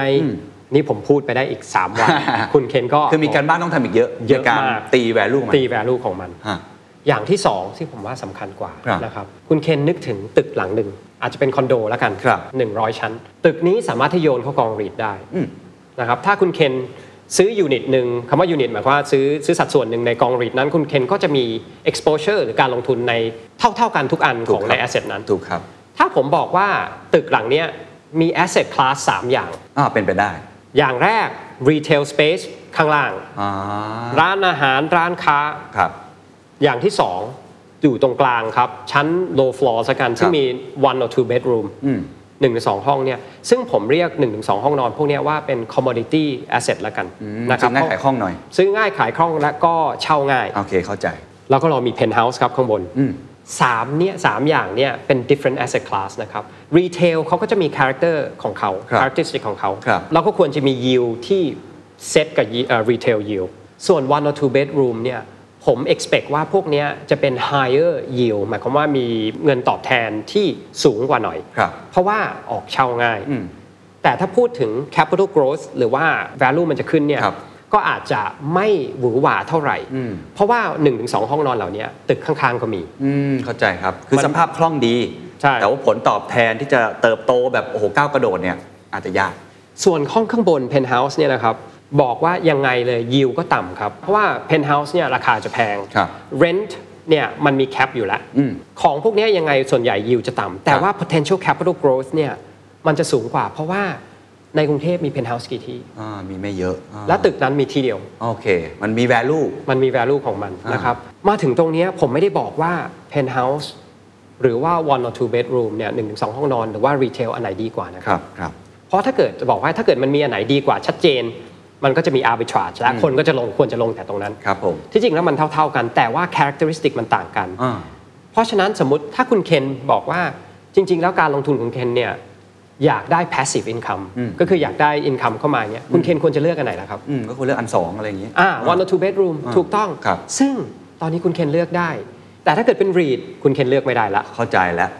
นี่ผมพูดไปได้อีก 3 วัน คุณเคนก็คือมีการบ้านต้องทำอีกเยอะเยอะในการมากตี value มันตี value ของมันฮะ อย่างที่สองที่ผมว่าสำคัญกว่าครับนะครับคุณเคนนึกถึงตึกหลังหนึ่งอาจจะเป็นคอนโดแล้วกันครับ100 ชั้น ตึกนี้สามารถที่โยนเข้ากองรีดได้อืมนะครับถ้าคุณเคนซื้อยูนิตหนึ่งคำว่ายูนิตหมายความว่าซื้อซื้อสัดส่วนหนึ่งในกองรีดนั้น คุณเคนก็จะมี exposure หรือการลงทุนในเท่าเท่าๆกันทุกอันถูขกองครับใน asset นั้นถูกครับ ถ้าผมบอกว่าตึกหลังเนี้ยมี asset class 3 อย่างอ่าเป็นไปได้ อย่างแรก retail space ข้างล่างอ่าร้านอาหารร้านค้าครับ อย่างที่2อยู่ตรงกลางครับ ชั้น low floor สักกันซึ่งมี one or two bedroom อืมหนึ่งหรือสองห้องเนี่ยซึ่งผมเรียก1นถึงสห้องนอน พวกเนี้ยว่าเป็น commodity asset ละกันอืมนะครับซื้อง่ายขายคล่องหน่อยซื้อง่ายขายคล่องและก็เช่าง่าย โอเคเข้าใจ แล้วก็เรามี penthouse ครับข้างบนอืมสามเนี่ยสามอย่างเนี่ยเป็น different asset class นะครับ retail เขาก็จะมี character ของเขาครับ characteristic ของเขาครับแล้วก็ควรจะมี yield ที่ set กับ yi- เอ่อ retail yield ส่วน one or two bedroom เนี่ย ผม expect ว่าพวกเนี้ยจะเป็น higher yield หมายความว่ามีเงินตอบแทนที่สูงกว่าหน่อยครับเพราะว่าออกเช่าง่ายอืมแต่ถ้าพูดถึง capital growth หรือว่า value มันจะขึ้นเนี่ยครับก็อาจจะไม่หวือหวาเท่าไหร่อืมเพราะว่า 1-2 ห้องนอนเหล่านี้ตึกข้างๆก็มีอืมเข้าใจครับ คือมันสภาพคล่องดีใช่แต่ว่าผลตอบแทนที่จะเติบโตแบบโอ้โหก้าวกระโดดเนี่ยอาจจะยาก ส่วนห้องข้างบน penthouse เนี่ยนะครับ บอกว่ายังไงเลย yield ก็ต่ำครับ เพราะว่า penthouse เนี่ยราคาจะแพงครับ rent เนี่ยมันมี cap อยู่แล้วอืมของพวกเนี้ยยังไงส่วนใหญ่ yield จะต่ำแต่ครับว่า potential capital growth เนี่ยมันจะสูงกว่า เพราะว่าในกรุงเทพมี penthouse กี่ที่อ่ามีไม่เยอะอ่าและตึกนั้นมีที่เดียว โอเค มันมี value มันมี value ของมันอ่านนะครับ มาถึงตรงเนี้ยผมไม่ได้บอกว่า penthouse หรือว่า one or two bedroom เนี่ยหนึ่งถึงสองห้องนอน หรือว่า retail อันไหนดีกว่านะคครับรับครับ เพราะถ้าเกิดจะบอกว่าถ้าเกิดมันมีอันไหนดีกว่าชัดเจน มันก็จะมี arbitrage และคนก็จะลงควรจะลงแต่ตรงนั้น ครับผม ที่จริงแล้วมันเท่า ๆกัน แต่ว่า characteristic มันต่างกัน อ่า เพราะฉะนั้นสมมติถ้าคุณเคนบอกว่าจริง ๆ แล้วการลงทุนของเคนเนี่ยอยากได้ passive income อืมก็คืออยากได้ income เข้ามาเนี่ยคุณเคนควรจะเลือกอันไหนล่ะครับ อืมก็ควรเลือกอันสองอะไรอย่างนี้ อ่า one or two bedroom อ่าถูกต้อง ครับ ซึ่งตอนนี้คุณเคนเลือกได้ แต่ถ้าเกิดเป็น REIT คุณเคนเลือกไม่ได้ละ เข้าใจแล้ว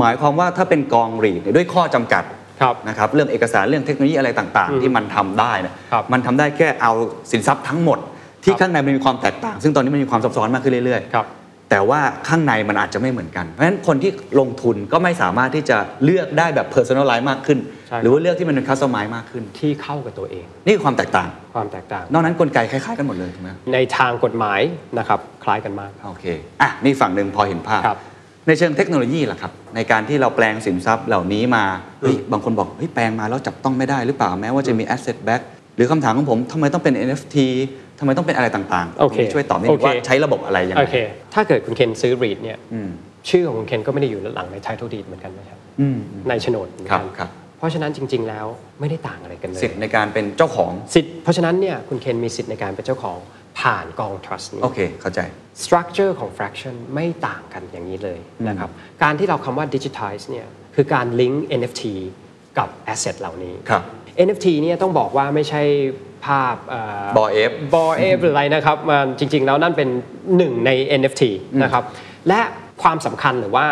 หมายความว่าถ้าเป็นกองรีดเนี่ยด้วยข้อจำกัดครับ นะครับเรื่องเอกสารเรื่องเทคโนโลยีอะไรต่างอืมๆที่มันทำได้เนี่ยครับมันทำได้แค่เอาสินทรัพย์ทั้งหมด ที่ครับข้างในมันมีความแตกต่าง ซึ่งตอนนี้มันมีความซับซ้อนมากขึ้นเรื่อยๆครับแต่ว่าข้างในมันอาจจะไม่เหมือนกัน เพราะฉะนั้นคนที่ลงทุนก็ไม่สามารถที่จะเลือกได้แบบ personalize มากขึ้นใช่หรือว่าเลือกที่มันเป็น customize มากขึ้นที่เข้ากับตัวเอง นี่คือความแตกต่างความแตกต่าง นอกนั้นกลไกคล้ายๆกันหมดเลยถูกไหมในทางกฎหมายนะครับคล้ายกันมากโอเคอะนี่ฝั่งหนึ่งพอเห็นภาพครับ ในเชิงเทคโนโลยีล่ะครับ ในการที่เราแปลงสินทรัพย์เหล่านี้มาเฮ้ยบางคนบอกเฮ้ยแปลงมาแล้วจับต้องไม่ได้หรือเปล่าแม้ว่าจะมี asset back หรือคำถามของผมทำไมต้องเป็น NFT ทำไมต้องเป็นอะไรต่างๆโอเคตรงนี้ช่วยตอบนิดนึโองเคว่าใช้ระบบอะไรยังไงโอเคถ้าเกิดคุณเคนซื้อ REIT เนี่ยอืมชื่อของคุณเคนก็ไม่ได้อยู่หลังใน title deed เหมือนกันนะครับอืมในโฉนดเหมือนครักับนครับเพราะฉะนั้นจริง ๆ แล้วไม่ได้ต่างอะไรกันเลยสิทธิ์ในการเป็นเจ้าของสิทธิ์เพราะฉะนั้นเนี่ยคุณเคนมีสิทธิ์ในการเป็นเจ้าของ ผ่านกอง trust นี้ โอเค เข้าใจ structure ของ fraction ไม่ต่างกันอย่างนี้เลยนะครับ การที่เราคำว่า digitize เนี่ยคือการ link NFT กับ asset เหล่านี้ ครับ NFT เนี่ยต้องบอกว่าไม่ใช่ภาพเบอเอฟบอเอฟหรืออะไรนะครับมันจริง ๆ แล้วนั่นเป็นหนึ่งใน NFT นะครับ และความสำคัญหรือว่า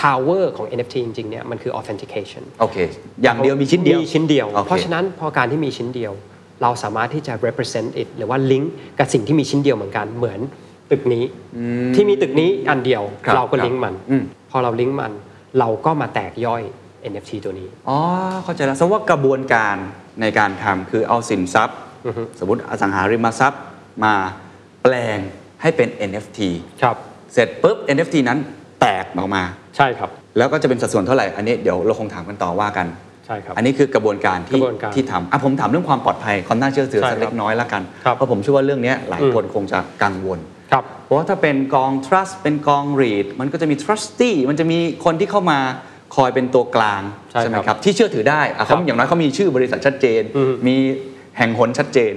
power ของ NFT จริงๆเนี่ยมันคือ authentication โอเค อย่างเดียวมีชิ้นเดียว มีชิ้นเดียว โอเค เพราะฉะนั้นพอการที่มีชิ้นเดียว เราสามารถที่จะ represent it หรือว่า link กับสิ่งที่มีชิ้นเดียวเหมือนกันเหมือนตึกนี้ที่มีตึกนี้อันเดียวครับเราก็ครับลิงก์มันอืมพอเราลิงก์มัน เราก็มาแตกย่อย NFT ตัวนี้ อ๋อ เข้าใจแล้วแสดงว่ากระบวนการในการทำคือเอาสินทรัพย์อือฮึสมมติอสังหาริมทรัพย์มาแปลงให้เป็น NFT ครับ เสร็จปุ๊บ NFT นั้นแตกออกมา ใช่ครับ แล้วก็จะเป็นสัดส่วนเท่าไหร่ อันนี้เดี๋ยวเราคงถามกันต่อว่ากัน ใช่ครับอันนี้คือกระบวนการที่กระบวนการที่ทำอะผมถามเรื่องความปลอดภัยความน่าเชื่อถือใช่สักเล็ครักบน้อยละกัน ครับเพราะผมเชื่อว่าเรื่องเนี้ยหลายอืม คนคงจะกังวล ครับ เพราะว่าถ้าเป็นกอง trust เป็นกอง read มันก็จะมี trustee มันจะมีคนที่เข้ามาคอยเป็นตัวกลางใช่ไหมครับครับ ที่เชื่อถือได้อะเขาครับอย่างน้อยเขามีชื่อบริษัทชัดเจน อือฮึมี แห่งหนชัดเจน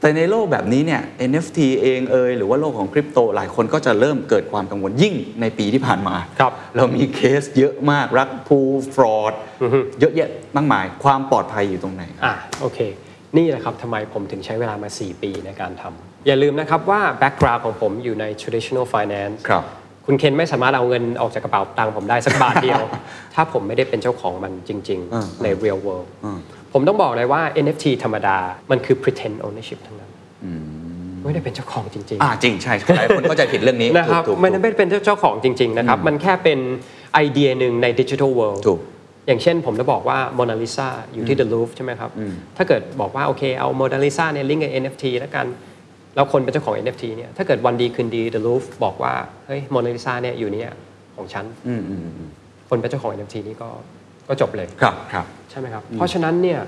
แต่ในโลกแบบนี้เนี่ย NFT เองเอยหรือว่าโลกของคริปโตหลายคนก็จะเริ่มเกิดความกังวลยิ่งในปีที่ผ่านมาครับเรามีเคสเยอะมากรักพูฟรอดอือฮึเยอะแยะมากมายความปลอดภัยอยู่ตรงไหนอะโอเค นี่แหละครับทำไมผมถึงใช้เวลามา 4 ปีในการทำอย่าลืมนะครับว่า background ของผมอยู่ใน traditional finance ครับ คุณเคนไม่สามารถเอาเงินออกจากกระเป๋าตังค์ผมได้สักบาทเดียว ถ้าผมไม่ได้เป็นเจ้าของมันจริงอ่าๆใน real world อ่าผมต้องบอกเลยว่า NFT ธรรมดา มันคือ pretend ownership ทั้งนั้นไม่ได้เป็นเจ้าของจริงๆอ่าจริงใช่หลายคนเข้าใจผิดเรื่องนี้นะครับถูกถูกมันไม่ได้เป็นเจ้าของจริง ๆ นะครับ มันแค่เป็นไอเดียหนึ่งในดิจิทัลเวิลด์ถูกอย่างเช่นผมจะบอกว่าโมนาลิซาอยู่ที่เดอะลูฟใช่ไหมครับ ถ้าเกิดบอกว่าโอเคเอาโมนาลิซาเนี่ยลิงก์กับ NFT แล้วกัน แล้วคนเป็นเจ้าของ NFT เนี่ยถ้าเกิดวันดีคืนดีเดอะลูฟบอกว่าเฮ้ยโมนาลิซาเนี่ยอยู่เนี่ยของฉันอืมอืมอืมคนเป็นเจ้าของ NFT นี่ก็ก็จบเลยครับครับใช่ไหมครับ เพราะฉะนั้นเนี่ย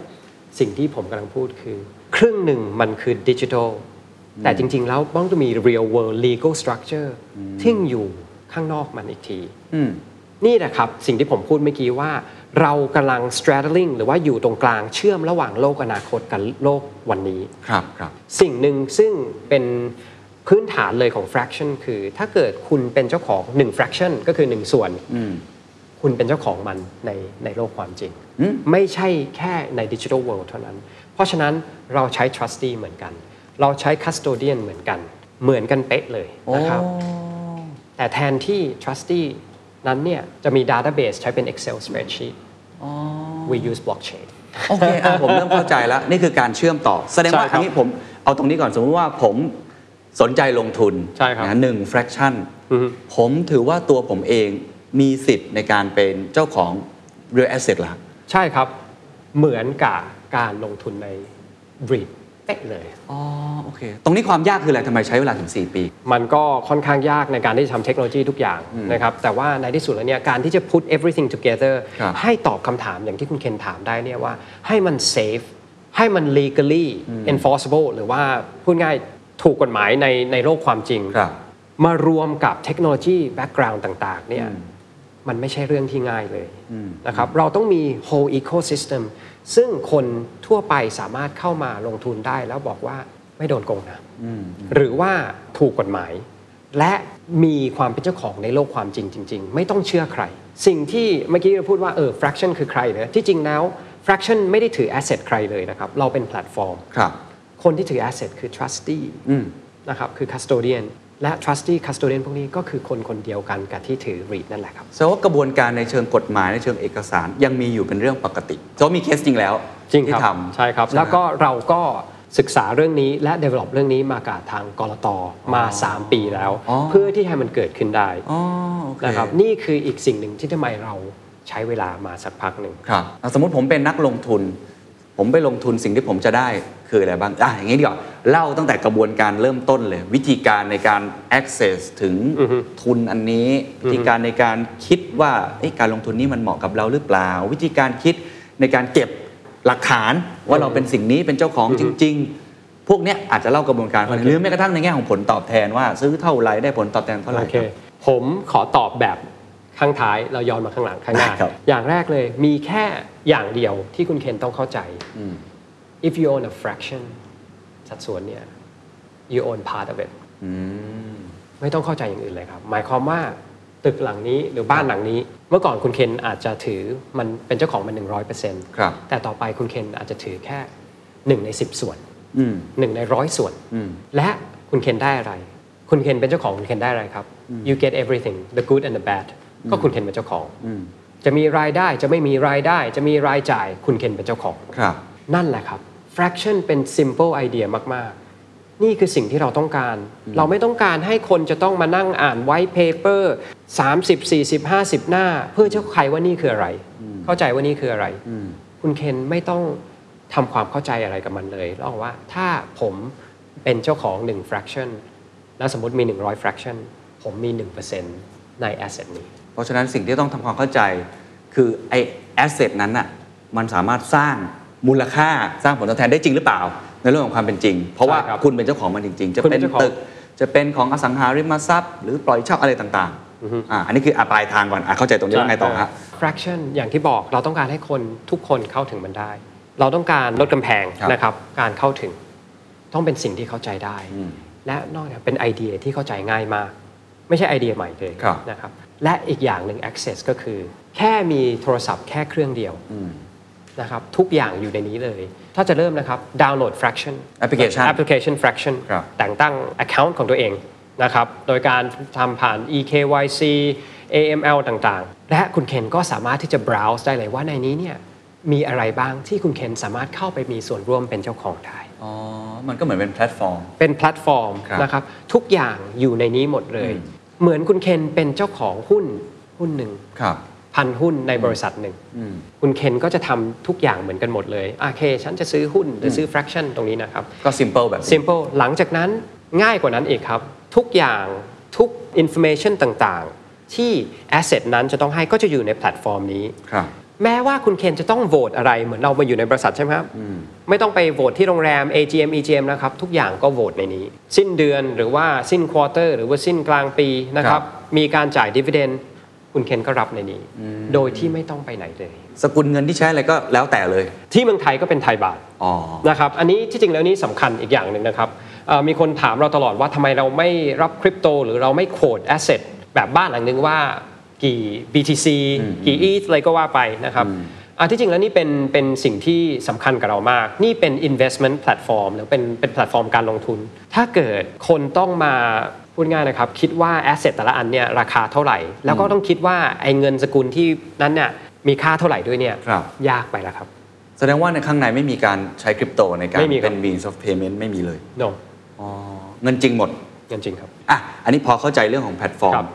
สิ่งที่ผมกำลังพูดคือ ครึ่งหนึ่งมันคือดิจิทัลแต่จริง ๆ แล้วต้องจะมี real world legal structure ที่อยู่ข้างนอกมันอีกทีอืมนี่แหละครับ สิ่งที่ผมพูดเมื่อกี้ว่า เรากำลัง straddling หรือว่าอยู่ตรงกลางเชื่อมระหว่างโลกอนาคตกับโลกวันนี้ ครับครับ สิ่งหนึ่งซึ่งเป็นพื้นฐานเลยของ fraction คือ ถ้าเกิดคุณเป็นเจ้าของ 1 fraction ก็คือ 1 ส่วนอืมคุณเป็นเจ้าของมันในในโลกความจริง ไม่ใช่แค่ในดิจิทัลเวิลด์เท่านั้น เพราะฉะนั้นเราใช้ trustee เหมือนกัน เราใช้ custodian เหมือนกัน เหมือนกันเป๊ะเลยนะครับ แต่แทนที่ trustee นั้นเนี่ยจะมี database ใช้เป็น Excel spreadsheet we use blockchain โอเคอะผมเริ่มเข้าใจแล้ว นี่คือการเชื่อมต่อ แสดงว่าใช่ครับอันนี้ผมเอาตรงนี้ก่อนสมมติว่าผมสนใจลงทุนใช่ครับนะหนึ่ง fraction อือฮึผมถือว่าตัวผมเองมีสิทธิ์ในการเป็นเจ้าของ real asset ละใช่ครับ เหมือนกับการลงทุนใน REIT เป๊ะเลย อ๋อโอเค ตรงนี้ความยากคืออะไรทำไมใช้เวลาถึง 4 ปี มันก็ค่อนข้างยากในการที่จะทำเทคโนโลยีทุกอย่างนะครับแต่ว่าในที่สุดแล้วเนี่ยการที่จะ put everything together ครับให้ตอบคำถามอย่างที่คุณเคนถามได้เนี่ยว่าให้มัน safe ให้มัน legally enforceable หรือว่าพูดง่ายถูกกฎหมายในในโลกความจริง ครับ มารวมกับเทคโนโลยี background ต่างๆเนี่ย มันไม่ใช่เรื่องที่ง่ายเลยนะครับ เราต้องมี whole ecosystem ซึ่งคนทั่วไปสามารถเข้ามาลงทุนได้แล้วบอกว่าไม่โดนโกงนะหรือว่าถูกกฎหมาย และมีความเป็นเจ้าของในโลกความจริงจริง ๆ ไม่ต้องเชื่อใคร สิ่งที่เมื่อกี้เราพูดว่าเออ fraction คือใครเนี่ยที่จริงแล้ว fraction ไม่ได้ถือ asset ใครเลยนะครับเราเป็นแพลตฟอร์มครับคนที่ถือ asset คือ trustee นะครับคือ custodian และ trustee custodian พวกนี้ก็คือคนคนเดียวกันกับที่ถือ REIT นั่นแหละครับแสดงว่ากระบวนการในเชิงกฎหมายในเชิงเอกสารยังมีอยู่เป็นเรื่องปกติเพราะมีเคสจริงแล้วจริงคที่รับทำใช่ครับไหมแล้วก็เราก็ศึกษาเรื่องนี้และ develop เรื่องนี้มากับทางกรตมา 3 ปีแล้วอ๋อเพื่อที่ให้มันเกิดขึ้นได้อ๋อโอเคนะครับนี่คืออีกสิ่งหนึ่งที่ทำไมเราใช้เวลามาสักพักหนึ่งครับอะสมมติผมเป็นนักลงทุน ผมไปลงทุนสิ่งที่ผมจะได้ คืออะไรบ้างอะอย่างนี้ดีกว่าเล่าตั้งแต่กระบวนการเริ่มต้นเลย วิธีการในการ access ถึงทุนอันนี้ วิธีการในการคิดว่าเอ๊ะการลงทุนนี้มันเหมาะกับเราหรือเปล่า วิธีการคิดในการเก็บหลักฐานว่าเราเป็นสิ่งนี้เป็นเจ้าของจริง ๆ พวกเนี้ยอาจจะเล่ากระบวนการหรือแม้กระทั่งในแง่ของผลตอบแทนว่า ซื้อเท่าไหรได้ผลตอบแทนเท่าไหร่โอเคผมขอตอบแบบข้างท้ายเราย้อนมาข้างหลังข้างหน้าได้ครับอย่างแรกเลยมีแค่อย่างเดียวที่คุณเคนต้องเข้าใจ if you own a fraction สัดส่วนเนี่ย you own part of it ไม่ต้องเข้าใจอย่างอื่นเลยครับ หมายความว่าตึกหลังนี้หรือบ้านหลังนี้ เมื่อก่อนคุณเคนอาจจะถือมันเป็นเจ้าของมัน100%ครับแต่ต่อไปคุณเคนอาจจะถือแค่หนึ่งใน10ส่วนอืมหนึ่งในร้อยส่วนอืมและคุณเคนได้อะไร คุณเคนเป็นเจ้าของคุณเคนได้อะไรครับ you get everything the good and the bad ก็คุณเคนเป็นเจ้าของ จะมีรายได้จะไม่มีรายได้ จะมีรายจ่าย คุณเคนเป็นเจ้าของครับนั่นแหละครับ fraction เป็น simple idea มาก ๆ นี่คือสิ่งที่เราต้องการ เราไม่ต้องการให้คนจะต้องมานั่งอ่าน white paper 30 40 50 หน้า เพื่อจะใครว่านี่คืออะไร เข้าใจว่านี่คืออะไร คุณเคนไม่ต้องทำความเข้าใจอะไรกับมันเลยแล้วบอกว่าถ้าผมเป็นเจ้าของ 1 fraction แล้วสมมติมี 100 fraction ผมมี 1%ใน asset นี้ เพราะฉะนั้นสิ่งที่ต้องทำความเข้าใจคือไอ้แอสเซทนั้นน่ะมันสามารถสร้าง มูลค่าสร้างผลตอบแทนได้จริงหรือเปล่า ในเรื่องของความเป็นจริง เพราะว่าใช่ครับคุณเป็นเจ้าของมันจริง ๆ จะคุณเป็เป็นนเจ้าของตึกจะเป็นของอสังหาริมทรัพย์ หรือปล่อยเช่าอะไรต่างๆอ่าอันนี้คืออะปลายทางก่อนอะเข้าใจตรงนี้ว่าไงต่อฮะ fraction อย่างที่บอกเราต้องการให้คนทุกคนเข้าถึงมันได้ เราต้องการลดกำแพงครับ นะครับ การเข้าถึงต้องเป็นสิ่งที่เข้าใจได้และนอกจากเป็นไอเดียที่เข้าใจง่ายมาก ไม่ใช่ไอเดียใหม่เลยครับ นะครับ และอีกอย่างหนึ่ง access ก็คือ แค่มีโทรศัพท์แค่เครื่องเดียว นะครับทุกอย่างอยู่ในนี้เลย ถ้าจะเริ่มนะครับ download fraction Application application fraction ครับ แต่งตั้ง account ของตัวเองนะครับโดยการทำผ่าน eKYC AML ต่างๆ และคุณเคนก็สามารถที่จะ browse ได้เลยว่าในนี้เนี่ยมีอะไรบ้างที่คุณเคนสามารถเข้าไปมีส่วนร่วมเป็นเจ้าของได้ อ๋อ มันก็เหมือนเป็นแพลตฟอร์ม เป็นแพลตฟอร์มครับนะครับทุกอย่างอยู่ในนี้หมดเลย อืม เหมือนคุณเคนเป็นเจ้าของหุ้นหุ้นหนึ่ง ครับ พันหุ้นในบริษัทหนึ่งอืมคุณเคนก็จะทำทุกอย่างเหมือนกันหมดเลยโอเค ฉันจะซื้อหุ้นหรือซื้อ fraction ตรงนี้นะครับ ก็ simple แบบนี้ simple หลังจากนั้นง่ายกว่านั้นอีกครับ ทุกอย่างทุก information ต่างๆ ที่ asset นั้นจะต้องให้ก็จะอยู่ในแพลตฟอร์มนี้ครับแม้ว่าคุณเคนจะต้องโหวตอะไรเหมือนเรามาอยู่ในบริษัทใช่ไหมครับไม่ต้องไปโหวตที่โรงแรม AGM EGM นะครับ ทุกอย่างก็โหวตในนี้ สิ้นเดือนหรือว่าสิ้น quarter หรือว่าสิ้นกลางปีนะครับ มีการจ่าย dividend คุณเคนก็รับในนี้ โดยที่ไม่ต้องไปไหนเลย สกุลเงินที่ใช้อะไรก็แล้วแต่เลย ที่เมืองไทยก็เป็นไทยบาทอ๋อนะครับอันนี้ที่จริงแล้วนี่สำคัญอีกอย่างหนึ่งนะครับเอ่อมีคนถามเราตลอดว่าทำไมเราไม่รับคริปโต หรือเราไม่ quote asset แบบบ้านหลังนึงว่ากี่ BTC กี่ ETH อะไรก็ว่าไปนะครับอะที่จริงแล้วนี่เป็นเป็นสิ่งที่สำคัญกับเรามาก นี่เป็น investment platform หรือเป็นเป็นแพลตฟอร์มการลงทุน ถ้าเกิดคนต้องมา พูดง่ายนะครับคิดว่า asset แต่ละอันเนี่ยราคาเท่าไหร่ แล้วก็ต้องคิดว่าไอ้เงินสกุลที่นั้นเนี่ยมีค่าเท่าไหร่ด้วยเนี่ยครับ ยากไปแล้วครับ แสดงว่าในข้างในไม่มีการใช้คริปโตในการไม่มีครับ เป็น means of payment ไม่มีเลย no อ๋อเงินจริงหมดเงินจริงครับ อะ อันนี้พอเข้าใจเรื่องของแพลตฟอร์มครับ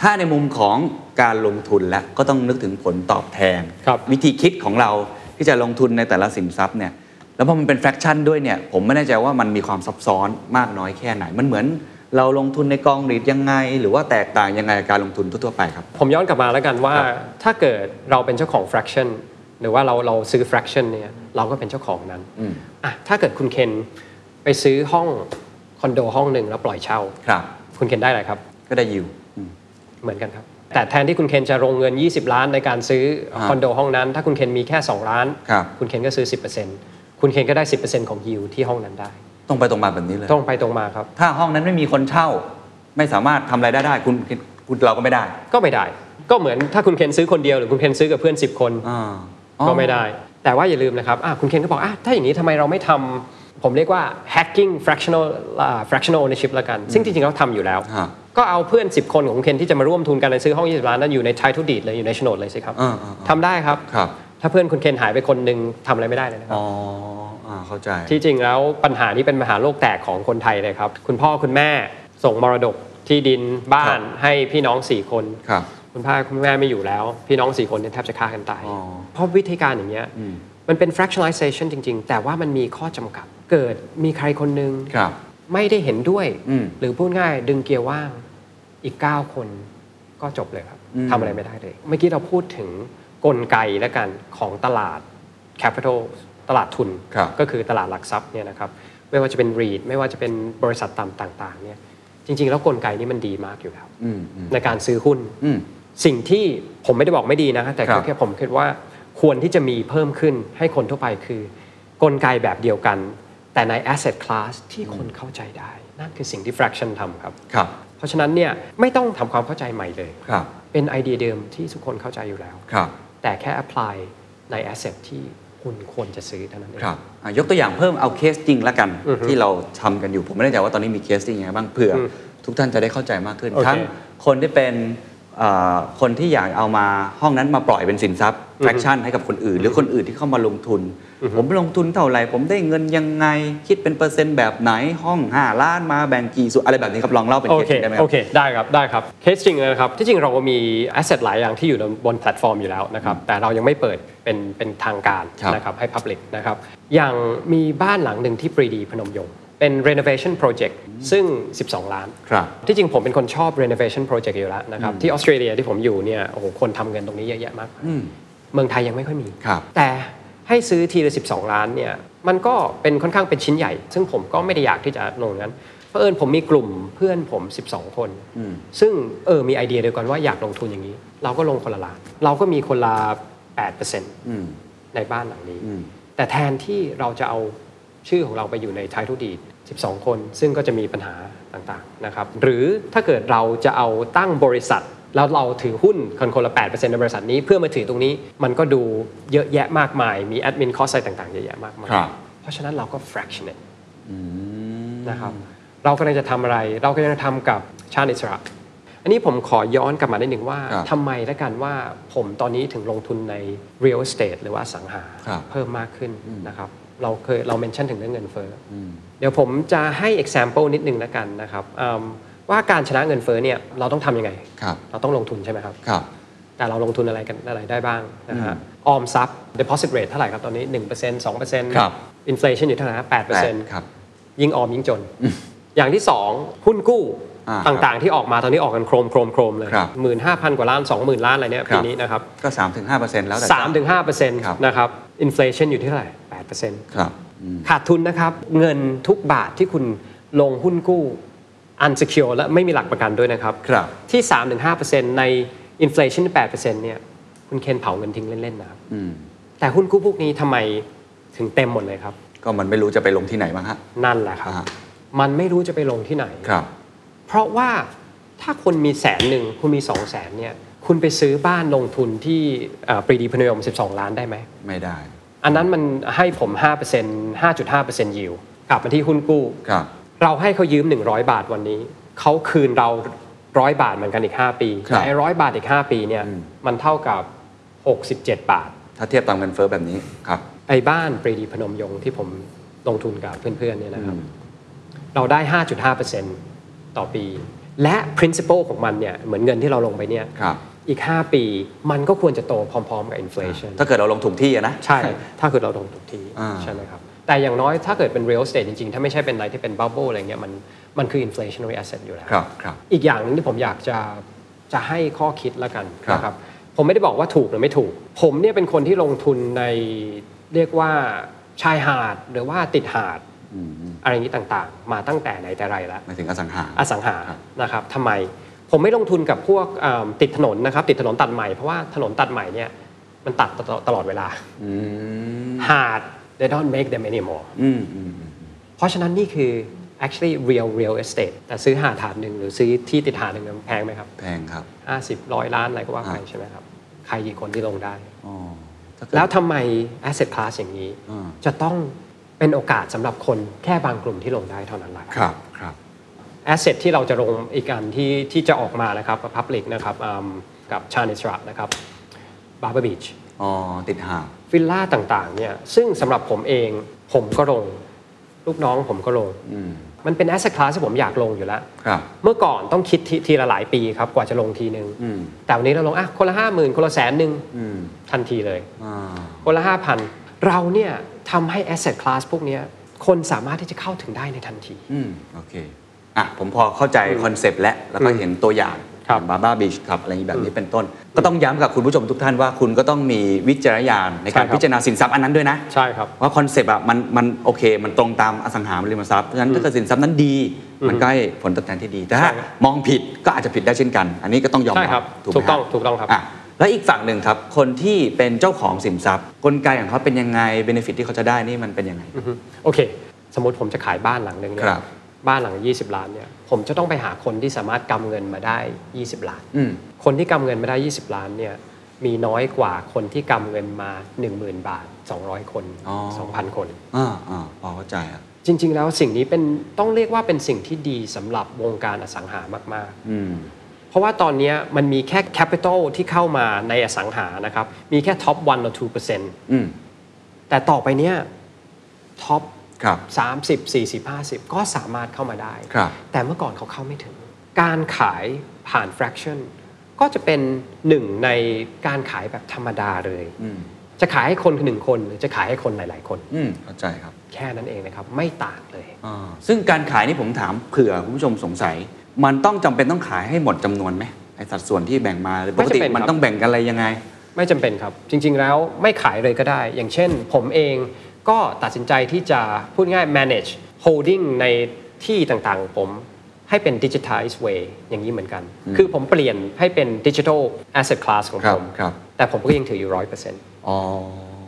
ถ้าในมุมของการลงทุนแล้วก็ต้องนึกถึงผลตอบแทน ครับ วิธีคิดของเราที่จะลงทุนในแต่ละสินทรัพย์เนี่ย แล้วพอมันเป็น fraction ด้วยเนี่ย ผมไม่แน่ใจว่ามันมีความซับซ้อนมากน้อยแค่ไหน มันเหมือน เราลงทุนในกอง REIT ยังไง หรือว่าแตกต่างยังไงกับการลงทุนทั่วๆไปครับ ผมย้อนกลับมาแล้วกันว่าครับถ้าเกิดเราเป็นเจ้าของ fraction หรือว่าเราเราซื้อ fraction เนี่ยเราก็เป็นเจ้าของนั้นอืมอะถ้าเกิดคุณเคนไปซื้อห้องคอนโดห้องหนึ่งแล้วปล่อยเช่าครับ คุณเคนได้อะไรครับ ก็ได้ยิวเหมือนกันครับ แต่แทนที่คุณเคนจะลงเงิน 20 ล้านในการซื้อคอนโดห้องนั้น ถ้าคุณเคนมีแค่ 2 ล้านครับคุณเคนก็ซื้อ 10%คุณเคนก็ได้ 10%ของยิวที่ห้องนั้นได้ ตรงไปตรงมาแบบนี้เลยตรงไปตรงมาครับ ถ้าห้องนั้นไม่มีคนเช่า ไม่สามารถทำอะไรายได้ได้คุณคุณเราก็ไม่ได้ก็ไม่ได้ ก็เหมือนถ้าคุณเคนซื้อคนเดียวหรือคุณเคนซื้อกับเพื่อน 10 คน อ่าก็ไม่ได้ แต่ว่าอย่าลืมนะครับอะคุณเคนก็บอกอะถ้าอย่างนี้ทำไมเราไม่ทำผมเรียกว่า hacking fractional อ่า fractional ownership ละกัน ซึ่งจริงๆเราทำอยู่แล้ว ฮะ ก็เอาเพื่อน 10 คนของคุณเคนที่จะมาร่วมทุนกันในซื้อห้อง 20 ล้านนั้นอยู่ใน title deed เลยอยู่ในโฉนดเลยสิครับอ่าอ่าอ่าทำได้ครับ ครับ ถ้าเพื่อนคุณเคนหายไปคนหนึ่งทำอะไรไม่ได้เลยนะครับ อ๋อ อ่าเข้าใจ ที่จริงแล้วปัญหานี้เป็นมหาโลกแตกของคนไทยเลยครับ คุณพ่อคุณแม่ส่งมรดกที่ดินบ้าครันบให้พี่น้อง4คน ครับ คุณพ่อคุณแม่ไม่อยู่แล้ว พี่น้อง4คนเนี่ยแทบจะฆ่ากันตาย อ๋อ เพราะวิธีการอย่างเงี้ยอืมมันเป็น fractionalization จริง ๆ แต่ว่ามันมีข้อจำกัด เกิดมีใครคนหนึ่งครับ ไม่ได้เห็นด้วย อืม หรือพูดง่ายดึงเกียร์ว่างอีก 9 คนก็จบเลยครับอืม ทำอะไรไม่ได้เลย เมื่อกี้เราพูดถึงกลไกและกันของตลาด capital ตลาดทุนครับก็คือตลาดหลักทรัพย์เนี่ยนะครับไม่ว่าจะเป็น REIT ไม่ว่าจะเป็นบริษัทต่างๆเนี่ยจริง ๆ แล้วกลไกนี้มันดีมากอยู่แล้วอืมอืมในการซื้อหุ้นอืมสิ่งที่ผมไม่ได้บอกไม่ดีนะแต่ครับแค่ผมคิดว่าควรที่จะมีเพิ่มขึ้นให้คนทั่วไปคือ กลไกแบบเดียวกัน แต่ใน asset class ที่คนเข้าใจได้ นั่นคือสิ่งที่ fraction ทำครับครับ เพราะฉะนั้นเนี่ยไม่ต้องทำความเข้าใจใหม่เลยครับเป็นไอเดียเดิมที่ทุกคนเข้าใจอยู่แล้วครับแต่แค่ apply ใน asset ที่ คุณควรจะซื้อเท่านั้นเองครับับอะยกตัวอย่างเพิ่มเอาเคสจริงแล้วกันอือฮึที่เราทำกันอยู่ผมไม่แน่ใจว่าตอนนี้มีเคสจริงยังไงบ้างเผื่ออมทุกท่านจะได้เข้าใจมากขึ้นโอเคทั้งคนที่เป็นเอ่อ คนที่อยากเอามาห้องนั้นมาปล่อยเป็นสินทรัพย์อือฮึแฟกชั่นให้กับคนอื่น หรือคนอื่นที่เข้ามาลงทุน ผมลงทุนเท่าไหร่ ผมได้เงินยังไง คิดเป็นเปอร์เซ็นต์แบบไหนห้อง 5 ล้านมาแบ่งกี่ส่วนอะไรแบบนี้ครับ ลองเล่าเป็นโอเคสเคจริงได้ไหมคโอรับเค ได้ครับ ได้ครับ เคสจริงเลยนะครับที่จริงเรามี asset หลายอย่างที่อยู่บนแพลตฟอร์มอยู่แล้วนะครับแต่เรายังไม่เปิดเป็นเป็นทางการครับนะครับให้ Public นะครับอย่างมีบ้านหลังหนึ่งที่ปรีดีพนมยงค์ เป็น renovation project ซึ่ง 12 ล้าน ครับ ที่จริงผมเป็นคนชอบ renovation project อยู่แล้วนะครับ ที่ออสเตรเลียที่ผมอยู่เนี่ยโอ้โหคนทำเงินตรงนี้เยอะแยะมากมายอืม เมืองไทยยังไม่ค่อยมี ครับ แต่ให้ซื้อทีละ 12 ล้านเนี่ยมันก็เป็นค่อนข้างเป็นชิ้นใหญ่ ซึ่งผมก็ไม่ได้อยากที่จะลงนั้นเพราะเผอิญผมมีกลุ่มเพื่อนผม 12 คนอืมซึ่งเออมีไอเดียเดียวกันว่าอยากลงทุนอย่างนี้ เราก็ลงคนละล้าน เราก็มีคนละ 8%อืม ในบ้านหลังนี้อืมแต่แทนที่เราจะเอาชื่อของเราไปอยู่ในท้ายทุดีด 12 คน ซึ่งก็จะมีปัญหาต่างๆนะครับหรือถ้าเกิดเราจะเอาตั้งบริษัทแล้วเราถือหุ้นคนคนละ 8%ในบริษัทนี้เพื่อมาถือตรงนี้มันก็ดูเยอะแยะมากมาย มีแอดมินคอสอะไรต่างๆเยอะแยะมากมายครับเพราะฉะนั้นเราก็ fractionate นะครับเรากำลังจะทำอะไร เรากำลังจะทำกับชาติอิสระ อันนี้ผมขอย้อนกลับมาได้หนึ่งว่าครับทำไมและกันว่าผมตอนนี้ถึงลงทุนใน real estate หรือว่าอสังหาครับเพิ่มมากขึ้นนะครับ เราเคยเราเมนชั่นถึงเรื่องเงินเฟ้ออเดี๋ยวผมจะให้ example นิดนึงแล้วกันนะครับอืมว่าการชนะเงินเฟ้อเนี่ยเราต้องทำยังไงครับเราต้องลงทุนใช่ไหมครับครับ แต่เราลงทุนอะไรกันอะไรได้บ้างนะฮะออมทรัพย์ deposit rate เท่าไหร่ครับตอนนี้ 1% 2%ครับ inflation อยู่เท่าไหร่ครับ8%ครับยิ่งออมยิ่งจน อย่างที่สองหุ้นกู้อ่าต่างๆที่ออกมาตอนนี้ออกกันโครมโครมโครมเลยครับหมื่นห้าพันกว่าล้านสองหมื่นล้านอะไรเนี่ยครัปีบนี้นะครับ ก็3-5%แล้วแต่สามถึงห้าเปอร์เซ็นต์ครับนะครับ inflation อยู่ที่เท่าไหร่ แปดเปอร์เซ็นต์ครับอืมขาดทุนนะครับ เงินทุกบาทที่คุณลงหุ้นกู้ unsecure และไม่มีหลักประกันด้วยนะครับครับที่ 3-5%ใน inflation 8%เนี่ยคุณเคนเผาเงินทิ้งเล่นๆนะครับอืมแต่หุ้นกู้พวกนี้ทำไมถึงเต็มหมดเลยครับ ก็มันไม่รู้จะไปลงที่ไหนบ้างฮะนั่นแหละครับอ่ามันไม่รู้จะไปลงที่ไหนครับ เพราะว่าถ้าคนมีแสนหนึ่งคุณมีสองแสนเนี่ยคุณไปซื้อบ้านลงทุนที่เอ่อปรีดีพนยม12 ล้านได้ไหมไม่ได้ อันนั้นมันให้ผม 5% 5.5%ยิวกลับมาที่หุ้นกู้ครับ เราให้เขายืม 100 บาทวันนี้ เขาคืนเราร้อยบาทเหมือนกันอีก 5 ปีครับแต่ไอ้ร้อยบาทอีก 5 ปีเนี่ยมันเท่ากับ 67 บาท ถ้าเทียบตามเงินเฟ้อแบบนี้ครับ ไอ้บ้านปรีดีพนมยงค์ที่ผมลงทุนกับเพื่อนๆเนี่ยนะครับ เราได้ 5.5%ต่อปี และ principal ของมันเนี่ย เหมือนเงินที่เราลงไปเนี่ย ครับ อีก 5 ปี มันก็ควรจะโตพร้อม ๆ กับ inflation ถ้าเกิดเราลงถูกที่อะนะ ใช่ ถ้าเกิดเราลงทุกที่อ่าใช่ไหมครับ แต่อย่างน้อยถ้าเกิดเป็น real estate จริง ๆ ถ้าไม่ใช่เป็นอะไรที่เป็น bubble อะไรเงี้ยมันมันคือ inflationary asset อยู่แล้วครับครับอีกอย่างหนึงที่ผมอยากจะจะให้ข้อคิดแล้วกันครับนะครับผมไม่ได้บอกว่าถูกหรือไม่ถูก ผมเนี่ยเป็นคนที่ลงทุนในเรียกว่าชายหาดหรือว่าติดหาดอืมอืมอะไรอย่างนี้ต่างๆ มาตั้งแต่ไหนแต่ไรแล้วหมายถึงอสังหาอสังหาครับนะครับทำไม ผมไม่ลงทุนกับพวกอ่าติดถนนนะครับ ติดถนนตัดใหม่เพราะว่าถนนตัดใหม่เนี่ยมันตัดตลอดตลอดเวลาอืมหาด they don't make them anymore อืมอืมอืมเพราะฉะนั้นนี่คือ actually real real estate แต่ซื้อหาดหาดหนึ่งหรือซื้อที่ติดหาดหนึ่งมันแพงไหมครับ แพงครับ 50ร้อยล้านอะไรก็ว่าไปอ่าใช่ไหมครับ ใครกี่คนที่ลงได้อ๋อถ้าเกิดแล้วทำไม asset class อย่างนี้อ่าจะต้องเป็นโอกาสสำหรับคนแค่บางกลุ่มที่ลงได้เท่านั้นแหละครับ ครับ asset ที่เราจะลงอีกอันที่ที่จะออกมานะครับ public นะครับอืมกับชานิสระนะครับ Barber Beach อ๋อ ติดหาดวิลล่าต่างๆเนี่ยซึ่งสำหรับผมเองผมก็ลง ลูกน้องผมก็ลงอืมมันเป็น asset class ที่ผมอยากลงอยู่แล้วครับเมื่อก่อนต้องคิดททีละหลายปีครับกว่าจะลงทีนึงอืมแต่วันนี้เราลงอะคนละห้าหมื่นคนละแสนหนึ่งอืมทันทีเลยอ่าคนละห้าพันเราเนี่ยทำให้ asset class พวกเนี้ยคนสามารถที่จะเข้าถึงได้ในทันทีอืมโอเค อะผมพอเข้าใจคอนเซปต์และแล้วก็เห็นตัวอย่างครับ Baba Beach ครับอะไรแบบนี้เป็นต้น ก็ต้องย้ำกับคุณผู้ชมทุกท่านว่าคุณก็ต้องมีวิจารณญาณในการใช่ครับพิจารณาสินทรัพย์อันนั้นด้วยนะ ใช่ครับ ว่าคอนเซปต์อะมันมันโอเค มันตรงตามอสังหาริมทรัพย์เพราะฉะนั้นถ้าเกิดสินทรัพย์นั้นดี มันก็ให้ผลตอบแทนที่ดีแต่ถ้าใช่ครับมองผิดก็อาจจะผิดได้เช่นกัน อันนี้ก็ต้องยอมรับใช่ครับถูกไหมถูกต้องฮะถูกต้องครับอะแล้วอีกฝั่งหนึ่งครับ คนที่เป็นเจ้าของสินทรัพย์ กลไกของเขาเป็นยังไง benefit ที่เขาจะได้นี่มันเป็นยังไงอือฮึโอเค สมมติผมจะขายบ้านหลังหนึ่งเนี่คยรั บบ้านหลัง 20 ล้านเนี่ยผมจะต้องไปหาคนที่สามารถกำเงินมาได้ 20 ล้านอืมคนที่กำเงินมาได้ 20 ล้านเนี่ยมีน้อยกว่าคนที่กำเงินมา 10,000 บาท 200 คนอ๋อ2,000 คนอ่าอ่าพอเข้าใจอะจริง ๆ แล้วสิ่งนี้เป็นต้องเรียกว่าเป็นสิ่งที่ดีสำหรับวงการอสังหามากอืมๆเพราะว่าตอนเนี้ยมันมีแค่ capital ที่เข้ามาในอสังหานะครับ มีแค่ top 1 or 2%อืมแต่ต่อไปเนี้ย top ครับ 30 40 50 ก็สามารถเข้ามาได้ครับแต่เมื่อก่อนเขาเข้าไม่ถึง การขายผ่าน fraction ก็จะเป็นหนึ่งในการขายแบบธรรมดาเลยอืมจะขายให้คนหนึ่งคนหรือจะขายให้คนหลาย ๆ คนอืมเข้าใจครับ แค่นั้นเองนะครับ ไม่ต่างเลยอ่าซึ่งการขายนี่ผมถามเผื่อคุณผู้ชมสงสัย มันต้องจำเป็นต้องขายให้หมดจำนวนไหมไอสัดส่วนที่แบ่งมาหรือปไม่กติจำเป็นครับมันต้องแบ่งกันอะไรยังไง ไม่จำเป็นครับ จริง ๆ แล้วไม่ขายเลยก็ได้ อย่างเช่น ผมเอง ก็ตัดสินใจที่จะพูดง่าย manage holding ในที่ต่างๆของผม ให้เป็น digitized way อย่างนี้เหมือนกัน คือผมเปลี่ยนให้เป็น digital asset class ของครัผบมครับแต่ผมก็ยังถืออยู่ร้อยเปอร์เซ็นต์อ๋อ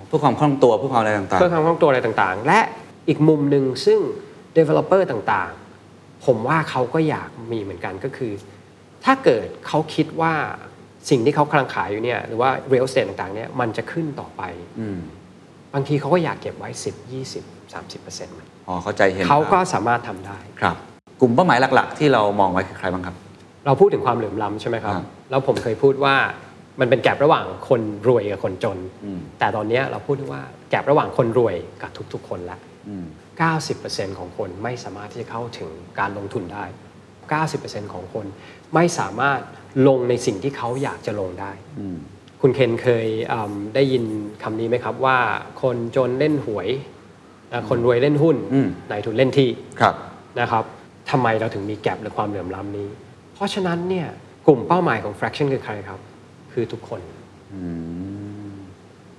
เพื่อความคล่องตัวเพื่อความอะไรต่างเพื่อความคล่องตัวอะไรต่างๆ และอีกมุมหนึ่งซึ่ง developer ต่างๆ ผมว่าเขาก็อยากมีเหมือนกันก็คือ ถ้าเกิดเขาคิดว่าสิ่งที่เขากำลังขายอยู่เนี่ยหรือว่า real estate ต่างๆเนี่ยมันจะขึ้นต่อไปๆอืม บางทีเขาก็อยากเก็บไว้ 10 20 30เปอร์เซ็นต์อ๋อเข้าใจเห็นเขาก็ภพสามารถทำได้ครับ กลุ่มเป้าหมายหลัก ๆ ที่เรามองไว้คือใครบ้างครับ เราพูดถึงความเหลื่อมล้ำใช่ไหมครับครับ แล้วผมเคยพูดว่ามันเป็นแกลบระหว่างคนรวยกับคนจนอืมแต่ตอนเนี้ยเราพูดว่าแกลบระหว่างคนรวยกับทุก ๆ คนละอืม90%ของคนไม่สามารถที่จะเข้าถึงการลงทุนได้ 90%ของคนไม่สามารถลงในสิ่งที่เขาอยากจะลงได้อืม คุณเคนเคยอืมได้ยินคำนี้ไหมครับว่าคนจนเล่นหวยนะคนรวยเล่นหุ้นอืมนายทุนเล่นที่ครับนะครับทำไมเราถึงมีแกลบหรือความเหลื่อมล้ำนี้ เพราะฉะนั้นเนี่ยกลุ่มเป้าหมายของ fraction คือใครครับ คือทุกคน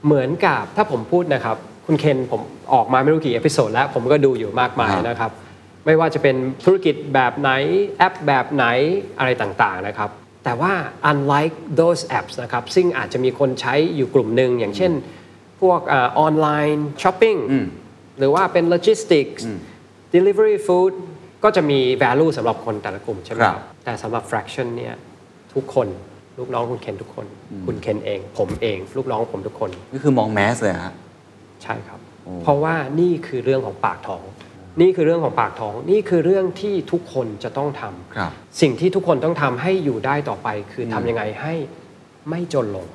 เหมือนกับถ้าผมพูดนะครับ คุณเคนผมออกมาไม่รู้กี่ episode แล้ว ผมก็ดูอยู่มากมายครับนะครับ ไม่ว่าจะเป็นธุรกิจแบบไหนแอปแบบไหนอะไรต่างๆนะครับ แต่ว่า unlike those apps นะครับซึ่งอาจจะมีคนใช้อยู่กลุ่มหนึ่งอย่างเช่น พวก online shopping หรือว่าเป็น logistics delivery food ก็จะมี value สำหรับคนแต่ละกลุ่มใช่ไหมครับครับแต่สำหรับ fraction เนี่ยทุกคนลูกน้องคุณเคนทุกคน คุณเคนเอง ผมเอง ลูกน้องผมทุกคน ก็คือมองแมสเลยฮะใช่ครับ เพราะว่านี่คือเรื่องของปากท้อง นี่คือเรื่องของปากท้องนี่คือเรื่องที่ทุกคนจะต้องทำครับสิ่งที่ทุกคนต้องทำให้อยู่ได้ต่อไป คือทำยังไงให้ไม่จนลง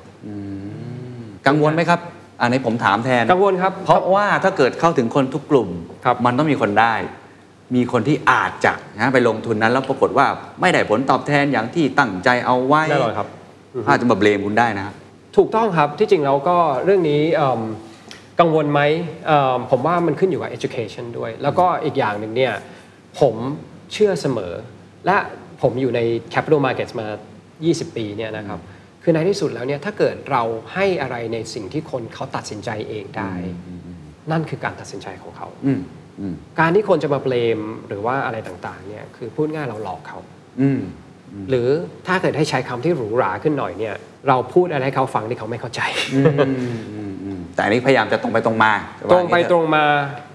กังวลไหมครับอันนี้ผมถามแทนกังวลครับ เพราะว่าถ้าเกิดเข้าถึงคนทุกกลุ่มครับมันต้องมีคนได้ มีคนที่อาจจะนะไปลงทุนนั้น แล้วปรากฏว่าไม่ได้ผลตอบแทนอย่างที่ตั้งใจเอาไว้แน่นอนครับอาจจะมาเบลมคุณได้นะครับถูกต้องครับที่จริงเราก็เรื่องนี้เอิ่ม กังวลไหมเอิ่มผมว่ามันขึ้นอยู่กับ education ด้วย แล้วก็อีกอย่างหนึ่งเนี่ยผมเชื่อเสมอ และผมอยู่ใน capital markets มา 20 ปีเนี่ยนะครับคือในที่สุดแล้วเนี่ยถ้าเกิดเราให้อะไรในสิ่งที่คนเขาตัดสินใจเองได้ นั่นคือการตัดสินใจของเขาอืมอืมการที่คนจะมาเบลมหรือว่าอะไรต่างๆเนี่ยคือพูดง่ายเราหลอกเขาอืมหรือถ้าเกิดให้ใช้คำที่หรูหราขึ้นหน่อยเนี่ย เราพูดอะไรให้เขาฟังที่เขาไม่เข้าใจอืมอืมอืม แต่อันนี้พยายามจะตรงไปตรงมาตรงไปตรงมา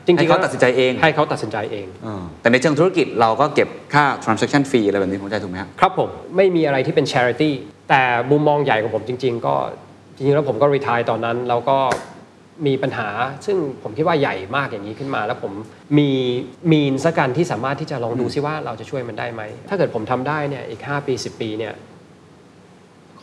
จริงๆให้เขาแล้วตัดสินใจเอง ให้เขาตัดสินใจเองเออแต่ในเชิงธุรกิจเราก็เก็บค่า transaction fee อะไรแบบนี้ผมใจถูกไหมครับครับผม ไม่มีอะไรที่เป็น charity แต่มุมมองใหญ่ของผมจริง ๆ ก็จริงๆแล้วผมก็ retire ตอนนั้น แล้วก็มีปัญหา ซึ่งผมคิดว่าใหญ่มากอย่างนี้ขึ้นมา แล้วผมมี means สักอันที่สามารถที่จะลองดูซิว่าเราจะช่วยมันได้ไหม ถ้าเกิดผมทำได้เนี่ยอีก 5 ปี 10 ปีเนี่ย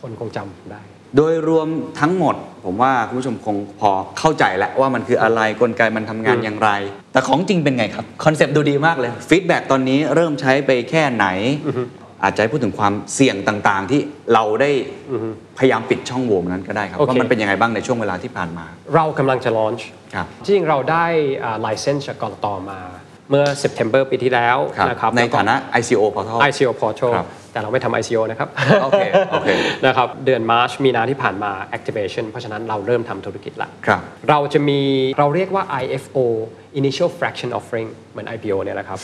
คนคงจำผมได้ โดยรวมทั้งหมด ผมว่าคุณผู้ชมคงพอเข้าใจแล้วว่ามันคืออะไรกลไกมันทำงานอย่างไร แต่ของจริงเป็นไงครับ คอนเซปต์ดูดีมากเลย feedback ตอนนี้เริ่มใช้ไปแค่ไหน อาจจะให้พูดถึงความเสี่ยงต่างๆ ที่เราได้พยายามปิดช่องโหว่นั้นก็ได้ครับโอเคว่ามันเป็นยังไงบ้างในช่วงเวลาที่ผ่านมา เรากำลังจะ launch ครับที่จริงเราได้อ่า license จากกรตมา เมื่อ September ปีที่แล้วครับนะครับในแล้วก็ฐานะ ICO portal ICO portal ครับ แต่เราไม่ทำ ICO นะครับโอเคโอเคนะครับเดือน March มีนาที่ผ่านมา activation เพราะฉะนั้นเราเริ่มทำธุรกิจละครับเราจะมีเราเรียกว่า IFO Initial Fraction Offering เหมือน IPO เนี่ยแหละครับ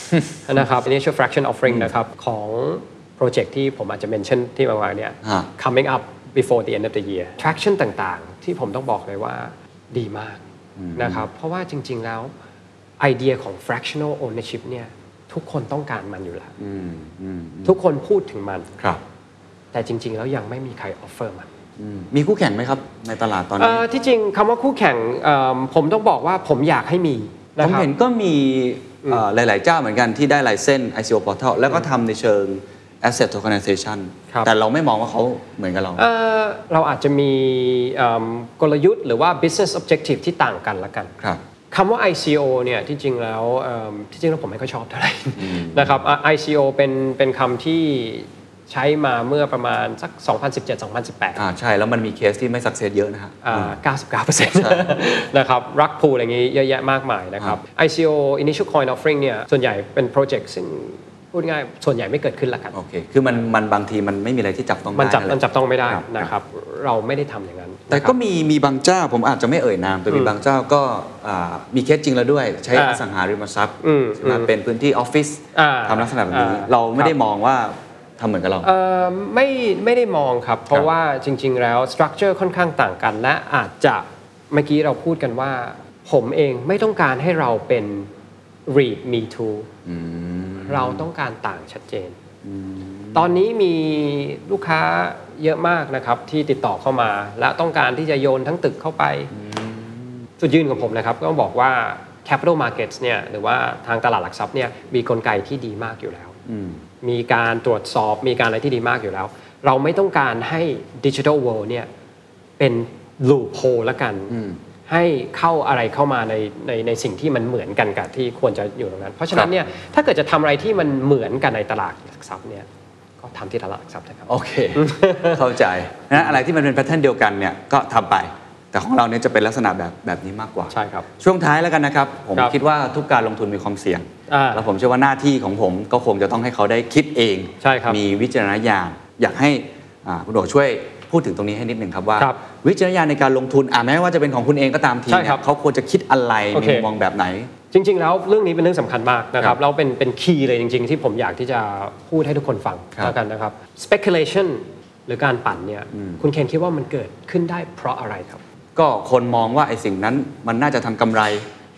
นะครับ Initial Fraction Offering นะครับของโปรเจกต์ที่ผมอาจจะ mention ที่บางวันเนี่ยฮะ coming up before the end of the year traction ต่างๆ ที่ผมต้องบอกเลยว่าดีมากนะครับเพราะว่าจริง ๆแล้วไอเดียของ fractional ownership เนี่ย ทุกคนต้องการมันอยู่แล้วอืมอืมทุกคนพูดถึงมันครับ แต่จริง ๆ แล้วยังไม่มีใคร offer มันอืมมีคู่แข่งไหมครับ ในตลาดตอนเอ่นี้อที่จริงคำว่าคู่แข่งเอิ่มผมต้องบอกว่าผมอยากให้มีผนะมครับเห็นก็มีเอ่อหลาย ๆ เจ้าเหมือนกันที่ได้ไลเซน ICO portal แล้วก็ทำในเชิง asset tokenization ครับแต่เราไม่มองว่าเขาเหมือนกับเราเอ่อเราอาจจะมีเอิ่มกลยุทธ์หรือว่า business objective ที่ต่างกันละกันครับ คำว่า ICO เนี่ยที่จริงแล้วเอิ่มที่จริงแล้วผมไม่ค่อยชอบเท่าไหร่นะครับอะ ICO เป็นเป็นคำที่ใช้มาเมื่อประมาณสัก 2017-2018 อ่าใช่แล้วมันมีเคสที่ไม่สักเซสเยอะนะฮะอ่า99%นะครับรักพูลอะไรอย่างงี้เยอะแยะมากมายนะครับ ICO Initial Coin Offering เนี่ยส่วนใหญ่เป็นโปรเจกต์ซึ่ง พูดง่ายส่วนใหญ่ไม่เกิดขึ้นละกันโอเคคือมันมันบางทีมันไม่มีอะไรที่จับต้องได้มันจับแหละมันจับต้องไม่ได้ครับนะครับ เราไม่ได้ทำอย่างนั้น แต่นะครับก็มีมีบางเจ้าผมอาจจะไม่เอ่ยนามแต่มีบางเจ้าก็อ่ามีเคสจริงแล้วด้วย ใช้อ่าอสังหาริมทรัพย์อืมใช่ไหมอืมเป็นพื้นที่ออฟฟิศอ่าทำลักษณะแบบนี้อ่าเราไม่ได้ครับมองว่าทำเหมือนกับเราเอ่อไม่ไม่ได้มองครับ เพครัราะบว่าจริง ๆ แล้วสตรัคเจอร์ค่อนข้างต่างกัน และอาจจะเมื่อกี้เราพูดกันว่า ผมเองไม่ต้องการให้เราเป็น read me too เราต้องการต่างชัดเจน ตอนนี้มีลูกค้าเยอะมากนะครับที่ติดต่อเข้ามา และต้องการที่จะโยนทั้งตึกเข้าไป จุดยืนของผมนะครับ ก็ต้องบอกว่า capital markets เนี่ยหรือว่าทางตลาดหลักทรัพย์เนี่ยมีกลไกที่ดีมากอยู่แล้ว มีการตรวจสอบมีการอะไรที่ดีมากอยู่แล้ว เราไม่ต้องการให้ดิจิทัลเวิลด์เนี่ยเป็นลูปโฮละกัน ให้เข้าอะไรเข้ามาในในในสิ่งที่มันเหมือนกันกับที่ควรจะอยู่ตรงนั้น เพราะฉะนั้นเนี่ยถ้าเกิดจะทำอะไรที่มันเหมือนกันในตลาดหลักทรัพย์เนี่ยก็ทำที่ตลาดหลักทรัพย์นะครับโอเค เข้าใจนะอะไรที่มันเป็นแพทเทิร์นเดียวกันเนี่ยก็ทำไป แต่ของเราเนี่ยจะเป็นลักษณะแบบแบบนี้มากกว่าใช่ครับช่วงท้ายแล้วกันนะครับ ผมครับคิดว่าทุกการลงทุนมีความเสี่ยงอ่าแล้วผมเชื่อว่าหน้าที่ของผมก็คงจะต้องให้เขาได้คิดเองใช่ครับมีวิจารณญาณอยากให้อ่าคุณโดช่วย พูดถึงตรงนี้ให้นิดหนึ่งครับว่า ครับวิจารณญาณในการลงทุนอ่าแม้ว่าจะเป็นของคุณเองก็ตามทีใช่เนี่ครัยบเขาควรจะคิดอะไรโอมีเค มุมมองแบบไหน จริง ๆ แล้วเรื่องนี้เป็นเรื่องสำคัญมากนะคครัรับบแล้วเป็นเป็นคีย์เลยจริง ๆ ที่ผมอยากที่จะพูดให้ทุกคนฟังครับแล้วกันนะครับ speculation หรือการปั่นเนี่ยคุณเคนคิดว่ามันเกิดขึ้นได้เพราะอะไรครับ ก็คนมองว่าไอ้สิ่งนั้นมันน่าจะทำกำไร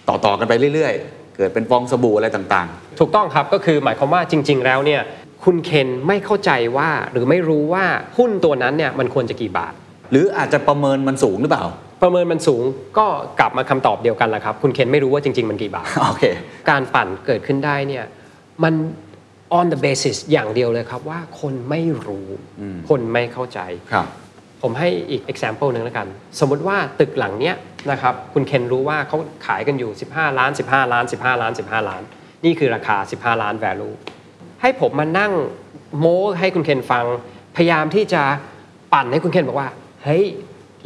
ต่อๆกันไปเรื่อย ๆ เกิดเป็นฟองสบู่อะไรต่าง ถูกต้องครับก็คือหมายความว่าจริง ๆ แล้วเนี่ย คุณเคนไม่เข้าใจว่าหรือไม่รู้ว่าหุ้นตัวนั้นเนี่ยมันควรจะกี่บาทๆหรืออาจจะประเมินมันสูงหรือเปล่า ประเมินมันสูงก็กลับมาคำตอบเดียวกันแหละครับ คุณเคนไม่รู้ว่าจริง ๆ มันกี่บาทโอเคการปั่นเกิดขึ้นได้เนี่ยมัน on the basis อย่างเดียวเลยครับว่าคนไม่รู้คนไม่เข้าใจครับ ผมให้อีก example หนึ่งแล้วกัน สมมุติว่าตึกหลังเนี้ยนะครับคุณเคนรู้ว่าเขาขายกันอยู่ 15 ล้าน 15 ล้าน 15 ล้าน 15 ล้าน นี่คือราคา 15 ล้าน value ให้ผมมานั่งโม้ให้คุณเคนฟัง พยายามที่จะปั่นให้คุณเคนบอกว่า เฮ้ย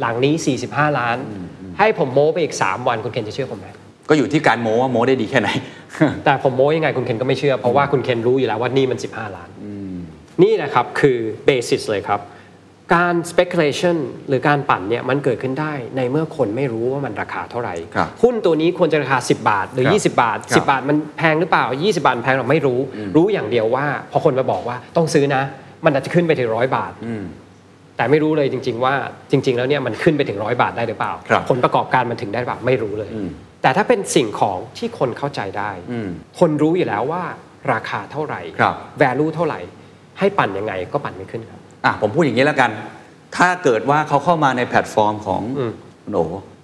หลังนี้ 45 ล้าน ให้ผมโม้ไปอีก 3 วันคุณเคนจะเชื่อผมไหมก็อยู่ที่การโม้ว่าโม้ได้ดีแค่ไหน แต่ผมโม้ยังไงคุณเคนก็ไม่เชื่อ เพราะว่าคุณเคนรู้อยู่แล้วว่านี่มัน 15 ล้าน นี่แหละครับคือเบสิสเลยครับ การ speculation หรือการปั่นเนี่ยมันเกิดขึ้นได้ในเมื่อคนไม่รู้ว่ามันราคาเท่าไหร่ ครับหุ้นตัวนี้ควรจะราคา 10 บาทหรือ ครับ20 บาท ครับ10 บาทมันแพงหรือเปล่า 20 บาทมันแพงหรือไม่รู้ รู้อย่างเดียวว่า พอคนมาบอกว่าต้องซื้อนะ มันอาจจะขึ้นไปถึงร้อยบาท แต่ไม่รู้เลยจริง ๆ ว่าจริง ๆ แล้วเนี่ยมันขึ้นไปถึงร้อยบาทได้หรือเปล่า ครับผลประกอบการมันถึงได้หรือเปล่าไม่รู้เลยแต่ถ้าเป็นสิ่งของที่คนเข้าใจได้คนรู้อยู่แล้วว่าราคาเท่าไหร่ ครับ value เท่าไหร่ ให้ปั่นยังไงก็ปั่นไม่ขึ้นครับ อะผมพูดอย่างนี้แล้วกัน ถ้าเกิดว่าเขาเข้ามาในแพลตฟอร์มของอืมคุณโอ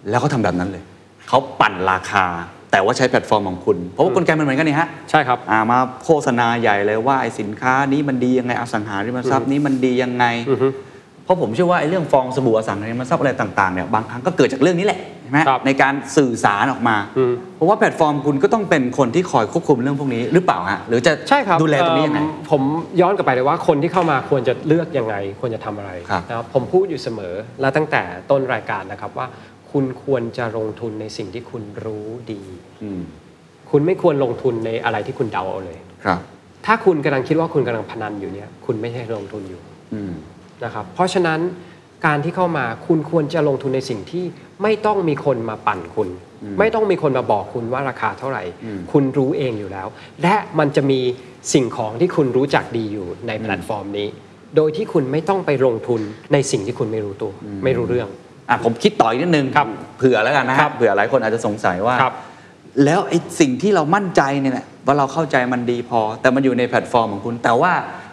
แล้วเขาทำแบบนั้นเลย เขาปั่นราคา แต่ว่าใช้แพลตฟอร์มของคุณ เพราะว่ากลไกมันเหมือนกันนี่ฮะใช่ครับอ่ามาโฆษณาใหญ่เลยว่าไอ้สินค้านี้มันดียังไงอสังหาริมทรัพย์นี้มันดียังไงอือฮึเพ ราะผมเชื่อว่าไอ้เรื่องฟองสบู่อสังหาริมทรัพย์อะไรต่างๆเนี่ยบางครั้งก็เกิดจากเรื่องนี้แหละใช่ไหมครับในการสื่อสารออกมาอืมเพราะว่าแพลตฟอร์มคุณก็ต้องเป็นคนที่คอยควบคุมเรื่องพวกนี้หรือเปล่าฮะหรือจะใช่ครับดูแลตรงนี้ยังไงเอิ่มผมย้อนกลับไปเลยว่าคนที่เข้ามาควรจะเลือกยังไงควรจะทำอะไรครับนะครับผมพูดอยู่เสมอและตั้งแต่ต้นรายการนะครับว่า คุณควรจะลงทุนในสิ่งที่คุณรู้ดีอืมคุณไม่ควรลงทุนในอะไรที่คุณเดาเอาเลยครับ ถ้าคุณกำลังคิดว่าคุณกำลังพนันอยู่เนี่ย คุณไม่ใช่ลงทุนอยู่อืม นะครับเพราะฉะนั้นการที่เข้ามาคุณควรจะลงทุนในสิ่งที่ไม่ต้องมีคนมาปั่นคุณ ไม่ต้องมีคนมาบอกคุณว่าราคาเท่าไหร่ คุณรู้เองอยู่แล้ว และมันจะมีสิ่งของที่คุณรู้จักดีอยู่ในแพลตฟอร์มนี้ โดยที่คุณไม่ต้องไปลงทุนในสิ่งที่คุณไม่รู้ตัว ไม่รู้เรื่องอะผมคิดต่ออีกนิดนึงครับเผื่อแล้วกันนะคครัรับบเผื่อหลายคนอาจจะสงสัยว่าครับแล้วไอ้สิ่งที่เรามั่นใจเนี่ยแหละว่าเราเข้าใจมันดีพอ แต่มันอยู่ในแพลตฟอร์มของคุณ แต่ว่า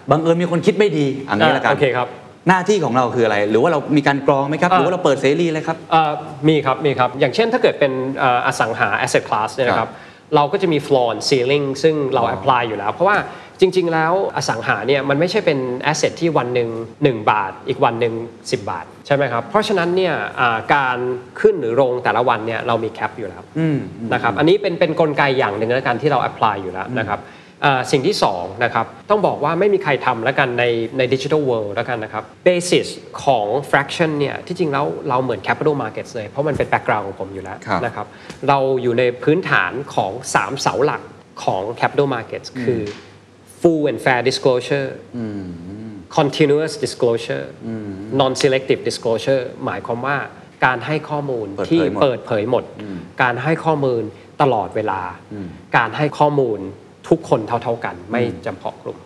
บังเอิญมีคนคิดไม่ดีอันนี้ละกันโอเคครับ หน้าที่ของเราคืออะไร หรือว่าเรามีการกรองไหมครับอ่าหรือว่าเราเปิดเสรีเลยครับเอ่อมีครับ มีครับ อย่างเช่นถ้าเกิดเป็นเอ่ออสังหา asset class เนี่ยนะคครัรับบเราก็จะมี floor and ceiling ซึ่งเรา apply อยู่แล้ว เพราะว่าจริง ๆ แล้วอสังหาเนี่ยมันไม่ใช่เป็น asset ที่วันหนึ่ง1 บาท อีกวันหนึ่ง10 บาท ใช่ไหมครับ เพราะฉะนั้นเนี่ยอ่าการขึ้นหรือลงแต่ละวันเนี่ยเรามี cap อยู่แล้วนะครับ อันนี้เป็นเป็นกลไกอย่างหนึ่งแล้วกันที่เรา apply อยู่แล้วนะครับอ่า สิ่งที่สองนะครับต้องบอกว่าไม่มีใครทำแล้วกันในในดิจิทัลเวิลด์แล้วกันนะครับ basis ของ fraction เนี่ยที่จริงแล้วเราเหมือน capital markets เลย เพราะมันเป็น background ของผมอยู่แล้วครับนะครับเราอยู่ในพื้นฐานของ 3 เสาหลักของ capital markets คือ full and fair disclosure continuous disclosure non selective disclosure หมายความว่าการให้ข้อมูลเปิดเผยที่หมดเปิดเผยหมด การให้ข้อมูลตลอดเวลา การให้ข้อมูล ทุกคนเท่าๆกัน ไม่จำเพาะกลุ่ม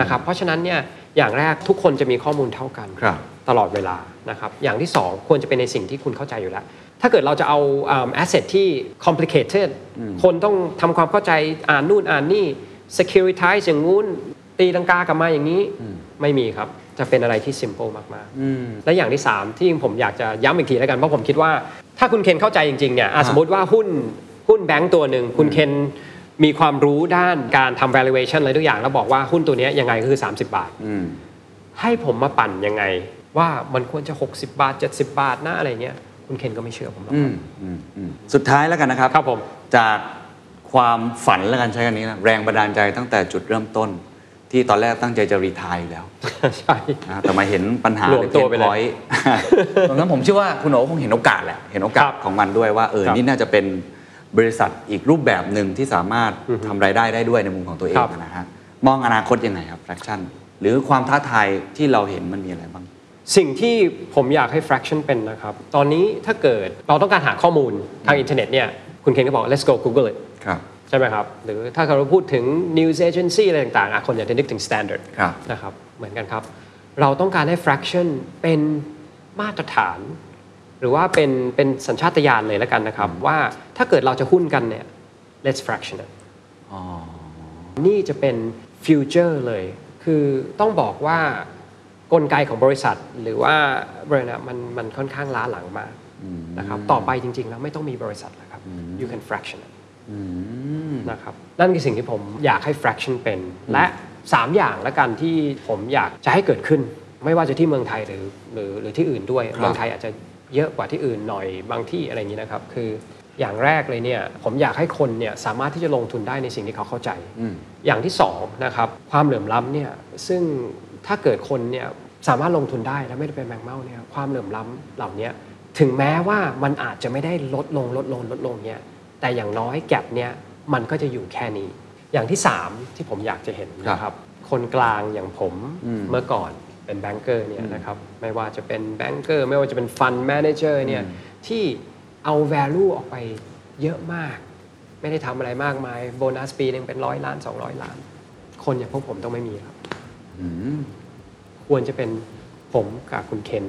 นะครับเพราะฉะนั้นเนี่ยอย่างแรกทุกคนจะมีข้อมูลเท่ากันครับตลอดเวลานะครับอย่างที่สองควรจะเป็นในสิ่งที่คุณเข้าใจอยู่แล้ว ถ้าเกิดเราจะเอาอ่า asset ที่ complicated คนต้องทำความเข้าใจอ่านนู่นอ่านนี่ securitize อย่างงู้นตีลังกากลับมาอย่างนี้ไม่มีครับ จะเป็นอะไรที่ simple มากๆและอย่างที่ 3 ที่ผมอยากจะย้ำอีกทีแล้วกัน เพราะผมคิดว่า ถ้าคุณเคนเข้าใจจริงๆเนี่ยอะสมมติว่าหุ้นหุ้นแบงก์ตัวหนึ่งคุณเคน มีความรู้ด้านการทำ valuation อะไรทุกอย่าง แล้วบอกว่าหุ้นตัวเนี้ยยังไงก็คือ 30 บาท อืม ให้ผมมาปั่นยังไง ว่ามันควรจะ 60 บาท 70 บาทนะอะไรเงี้ยคุณเคนก็ไม่เชื่อผมหรอก อืครัมบอืมอืมสุดท้ายแล้วกันนะครับ ครับผม จากความฝันแล้วกันใช้กันนี้นะแรงบันดาลใจตั้งแต่จุดเริ่มต้น ที่ตอนแรกตั้งใจจะรีทายอยู่แล้วใช่ นะแต่มาเห็นปัญหารวมตัวไปเลยพอยตรงนั้นผมเชื่อว่าคุณโอ๋คงเห็นโอกาสแหละเห็นโอกาครัสบของมันด้วยว่าเออครับนี่น่าจะเป็น บริษัทอีกรูปแบบหนึ่งที่สามารถอือฮึทำรายได้ได้ด้วยในมุมของตัวเองครับนะฮะมองอนาคตยังไงครับ fraction หรือความท้าทายที่เราเห็นมันมีอะไรบ้าง สิ่งที่ผมอยากให้ fraction เป็นนะครับ ตอนนี้ถ้าเกิดเราต้องการหาข้อมูลทางอินเทอร์เน็ตเนี่ยคุณเคนก็บอก let's go Google it ครับใช่ไหมครับ หรือถ้าเราพูดถึง news agency อะไรต่างๆอะคนอยากจะนึกถึง standard ครับนะครับเหมือนกันครับ เราต้องการให้ fraction เป็นมาตรฐาน หรือว่าเป็นเป็นสัญชาตญาณเลยแล้วกันนะครับ ว่าถ้าเกิดเราจะหุ้นกันเนี่ย let's fraction it นี่จะเป็นฟิวเจอร์เลย คือต้องบอกว่ากลไกของบริษัทหรือว่าบริษัทมันมันค่อนข้างล้าหลังมากนะครับต่อไปจริง ๆ แล้วไม่ต้องมีบริษัทแล้วครับ you can fraction it นะครับนั่นคือสิ่งที่ผมอยากให้ fraction เป็น และ 3 อย่างแล้วกันที่ผมอยากจะให้เกิดขึ้น ไม่ว่าจะที่เมืองไทยหรือหรือหรือที่อื่นด้วยครับเมืองไทยอาจจะ เยอะกว่าที่อื่นหน่อยบางที่อะไรอย่างนี้นะครับคืออย่างแรกเลยเนี่ยผมอยากให้คนเนี่ยสามารถที่จะลงทุนได้ในสิ่งที่เขาเข้าใจ อย่างที่สองนะครับความเหลื่อมล้ำเนี่ยซึ่งถ้าเกิดคนเนี่ยสามารถลงทุนได้และไม่ได้เป็นแมงเม่าเนี่ยความเหลื่อมล้ำเหล่านี้ถึงแม้ว่ามันอาจจะไม่ได้ลดลงลดลงลดลงเนี่ยแต่อย่างน้อยแก็บเนี่ยมันก็จะอยู่แค่นี้ อย่างที่สามที่ผมอยากจะเห็นนะครับ คนกลางอย่างผมเมื่อก่อน เป็น banker เนี่ยนะครับไม่ว่าจะเป็น banker ไม่ว่าจะเป็น fund manager เนี่ยที่เอา value ออกไปเยอะมาก ไม่ได้ทำอะไรมากมาย โบนัสปีหนึ่งเป็นร้อยล้าน 200 ล้าน คนอย่างพวกผมต้องไม่มีครับควรจะเป็นผมกับคุณเคน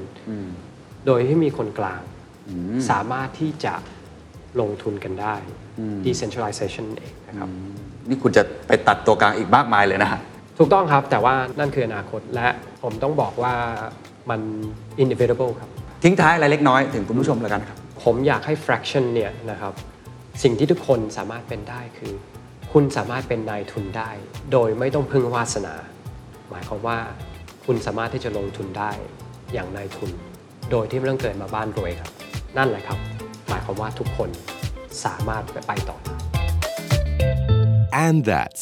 โดยที่มีคนกลาง สามารถที่จะลงทุนกันได้ decentralization เองนะครับ นี่คุณจะไปตัดตัวกลางอีกมากมายเลยนะฮะ ถูกต้องครับ แต่ว่านั่นคืออนาคตและผมต้องบอกว่ามัน inevitable ครับ ทิ้งท้ายอะไรเล็กน้อยถึงคุณผู้ชมแล้วกันครับ ผมอยากให้ fraction เนี่ยนะครับ สิ่งที่ทุกคนสามารถเป็นได้คือ คุณสามารถเป็นนายทุนได้ โดยไม่ต้องพึ่งวาสนา หมายความว่าคุณสามารถที่จะลงทุนได้อย่างนายทุน โดยที่ไม่ต้องเกิดมาบ้านรวยครับ นั่นแหละครับ หมายความว่าทุกคนสามารถไปต่อได้ And that's